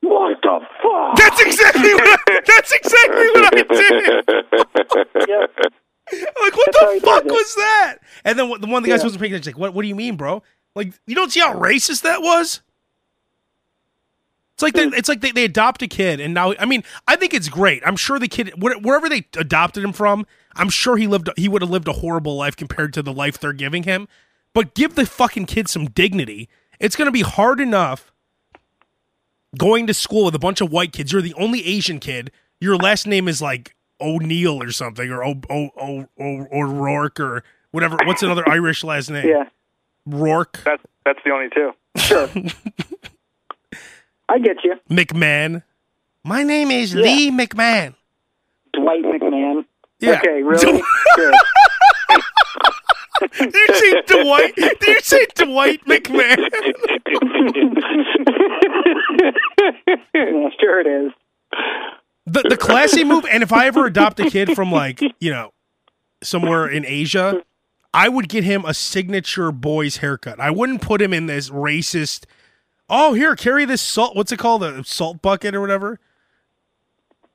"What the fuck?" That's exactly what. I, that's exactly what I did. Yep. Like, what That's the fuck was that? And then the one the guys Yeah. was picking, like, what? What do you mean, bro? Like, you don't see how racist that was? It's like they, it's like they, they adopt a kid, and now I mean I think it's great. I'm sure the kid wherever they adopted him from, I'm sure he lived he would have lived a horrible life compared to the life they're giving him. But give the fucking kid some dignity. It's going to be hard enough going to school with a bunch of white kids. You're the only Asian kid. Your last name is like O'Neill or something, or O O O O O'Rourke or whatever. What's another Irish last name? Yeah, Rourke That's that's the only two. sure. I get you, McMahon. My name is Yeah. Lee McMahon. Dwight McMahon. Yeah. Okay, really? Did you say Dwight? Did you say Dwight McMahon? yeah, sure it is. The the classy move. And if I ever adopt a kid from like you know somewhere in Asia, I would get him a signature boy's haircut. I wouldn't put him in this racist. Oh, here, carry this salt. What's it called? A salt bucket or whatever.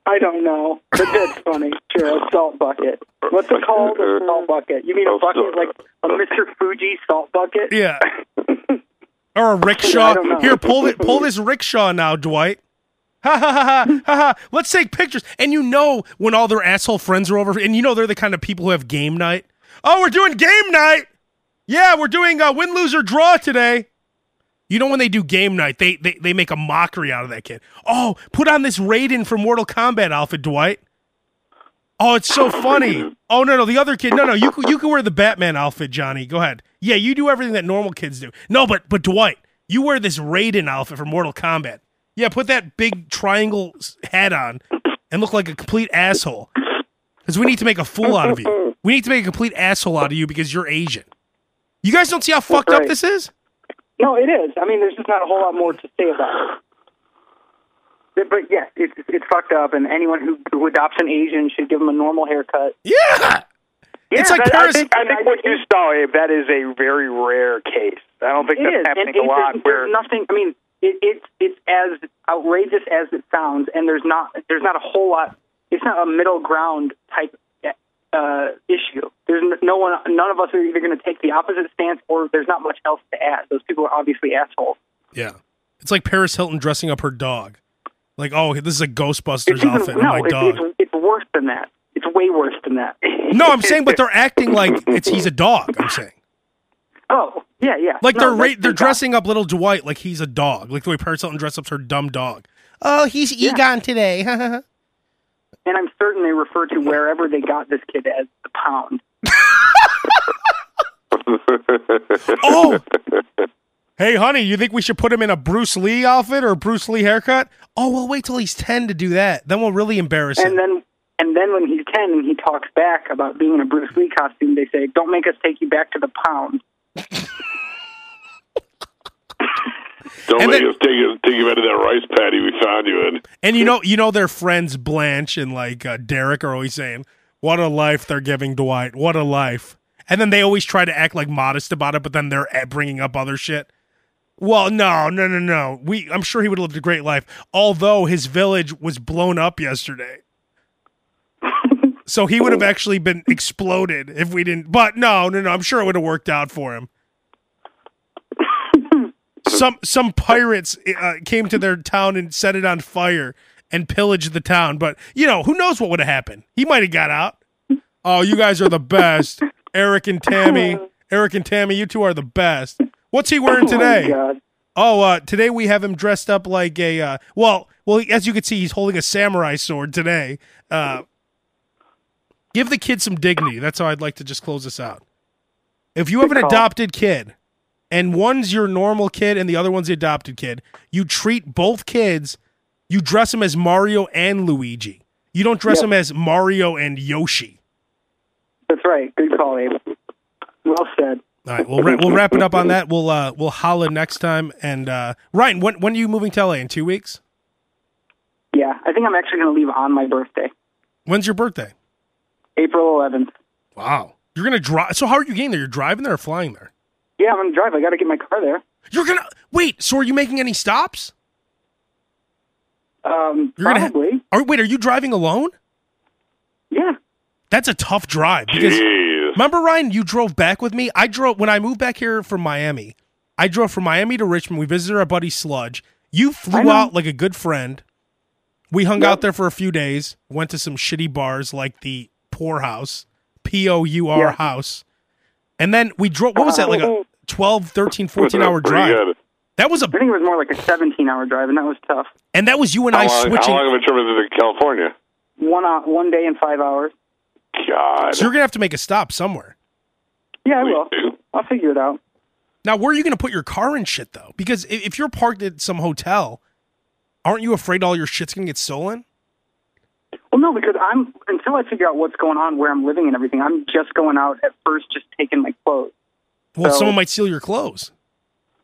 I don't know, but that's funny. Sure, a salt bucket. What's it called? A salt bucket. You mean a bucket like a Mr. Fuji salt bucket? Yeah. Or a rickshaw. don't know. Here, pull it. Pull this rickshaw now, Dwight. Ha ha ha ha ha ha. Let's take pictures. And you know when all their asshole friends are over, and you know they're the kind of people who have game night. Oh, we're doing game night. Yeah, we're doing uh, win, lose, or draw today. You know when they do game night, they, they they make a mockery out of that kid. Oh, put on this Raiden from Mortal Kombat outfit, Dwight. Oh, it's so funny. Oh no, no, the other kid. No, no, you you could wear the Batman outfit, Johnny. Go ahead. Yeah, you do everything that normal kids do. No, but but Dwight, you wear this Raiden outfit from Mortal Kombat. Yeah, put that big triangle hat on and look like a complete asshole. Because we need to make a fool out of you. We need to make a complete asshole out of you because you're Asian. You guys don't see how fucked up this is? No, it is. I mean, there's just not a whole lot more to say about it. But, but yes, it's it's fucked up, and anyone who who adopts an Asian should give them a normal haircut. Yeah. It's like I, I think, I think what you saw, Abe, that is a very rare case. I don't think that's is, and happening it, a lot. there's, Where there's nothing. I mean, it, it's it's as outrageous as it sounds, and there's not there's not a whole lot. It's not a middle ground type uh, issue. There's no one. None of us are either going to take the opposite stance, or there's not much else to add. Those people are obviously assholes. Yeah. It's like Paris Hilton dressing up her dog. Like, oh, this is a Ghostbusters It's even, outfit and no, my it's, dog. it's, it's worse than that. It's way worse than that. No, I'm saying, but they're acting like it's he's a dog. I'm saying, oh, yeah, yeah. like No, they're ra- they're that's dressing up little Dwight like he's a dog, like the way Paris Hilton dressed up her dumb dog. Oh, he's Egon today. And I'm certain they refer to wherever they got this kid as the pound. Oh, hey, honey, you think we should put him in a Bruce Lee outfit or a Bruce Lee haircut? Oh, we'll wait till he's ten to do that. Then we'll really embarrass him. And then and then when he's ten and he talks back about being in a Bruce Lee costume, they say, "Don't make us take you back to the pound." Don't And then- us take you, take you out of that rice paddy we found you in. And you know, you know, their friends Blanche and like uh, Derek are always saying, "What a life they're giving Dwight! What a life!" And then they always try to act like modest about it, but then they're uh, bringing up other shit. Well, no, no, no, no. We, I'm sure he would have lived a great life, although his village was blown up yesterday. so he would have actually been exploded if we didn't. But no, no, no. I'm sure it would have worked out for him. Some some pirates uh, came to their town and set it on fire and pillaged the town. But you know, who knows what would have happened? He might have got out. Oh, you guys are the best, Eric and Tammy. Eric and Tammy, you two are the best. What's he wearing Oh, today? Oh, uh, today we have him dressed up like a uh, well, well. As you can see, he's holding a samurai sword today. Uh, give the kid some dignity. That's how I'd like to just close this out. If you have an adopted kid, and one's your normal kid and the other one's the adopted kid, you treat both kids. You dress them as Mario and Luigi. You don't dress Yep. them as Mario and Yoshi. That's right. Good call, Abe. Well said. All right, we'll ra- we'll wrap it up on that. We'll uh, we'll holla next time. And uh, Ryan, when when are you moving to LA? In two weeks? Yeah, I think I'm actually going to leave on my birthday, When's your birthday? April 11th. Wow. You're gonna drive. So how are you getting there? You're driving there or flying there? Yeah, I'm going to drive. I got to get my car there. You're gonna wait. So are you making any stops? Um, You're gonna ha- probably. Are wait? Are you driving alone? yeah. That's a tough drive because Jeez. remember Ryan, you drove back with me. I drove when I moved back here from Miami. I drove from Miami to Richmond. We visited our buddy Sludge. You flew out like a good friend. We hung Yep. out there for a few days. Went to some shitty bars like the Pour House, P O U R Yeah. House. And then we drove. What was that? Like a 12, 13, 14 hour drive. good. That was a I think it was more like a 17 hour drive, and that was tough. and that was you and How I long, switching. how long of a trip is it to California? One uh, one day and five hours. God. So you're gonna have to make a stop somewhere. Yeah, I We will. do. I'll figure it out. Now, where are you gonna put your car and shit though? Because if you're parked at some hotel, aren't you afraid all your shit's gonna get stolen? Well, no, because I'm until I figure out what's going on, where I'm living, and everything. I'm just going out at first, just taking my clothes. Well, So- someone might steal your clothes.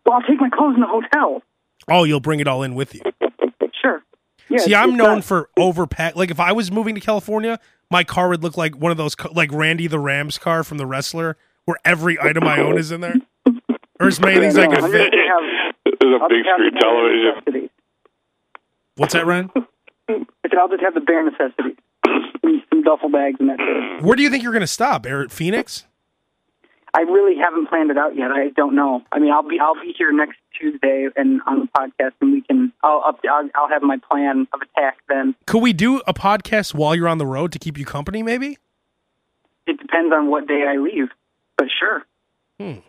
Well, I'll take my clothes in the hotel. Oh, you'll bring it all in with you. Sure. Yeah. See, I'm known not- for overpack. Like if I was moving to California, my car would look like one of those, like Randy the Rams car from The Wrestler, where every item I own is in there, or as many things Yeah, I no, could fit. just gonna have- There's a I'll big screen television. What's that, Ryan? I said I'll just have the bare necessities. Some- Some duffel bags and that's it. Where do you think you're gonna stop? Air at Phoenix? I really haven't planned it out yet. I don't know. I mean, I'll be I'll be here next Tuesday and on the podcast, and we can I'll up I'll, I'll have my plan of attack then. Could we do a podcast while you're on the road to keep you company? Maybe. It depends on what day I leave, but sure. Hmm.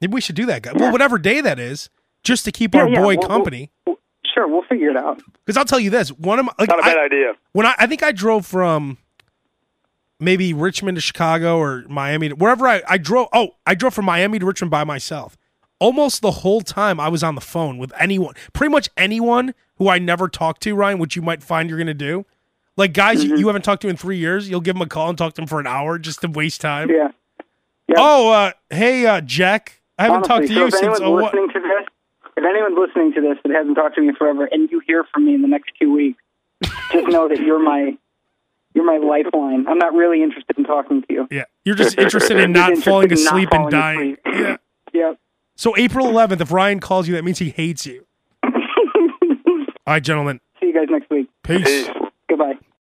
Maybe we should do that, guy. Well, whatever day that is, just to keep Yeah, our yeah, boy we'll- we'll- company. we'll- sure, we'll figure it out. Because I'll tell you this: one of my like, Not a bad I- idea. when I, I think I drove from maybe Richmond to Chicago or Miami, to, wherever I, I drove. Oh, I drove from Miami to Richmond by myself. Almost the whole time I was on the phone with anyone, pretty much anyone who I never talked to, Ryan, which you might find you're going to do. Like guys Mm-hmm. you, you haven't talked to in three years, you'll give them a call and talk to them for an hour just to waste time. Yeah. Yeah. Oh, uh, hey, uh, Jack, I haven't Honestly, talked to so you if since. anyone's Oh, what? listening to this, if anyone's listening to this that hasn't talked to me forever, and you hear from me in the next two weeks, just know that you're my you're my lifeline. I'm not really interested in talking to you. Yeah, you're just interested in not falling in not asleep and falling dying. asleep. Yeah. Yep. So April 11th, if Ryan calls you, that means he hates you. All right, gentlemen. See you guys next week. Peace. Peace.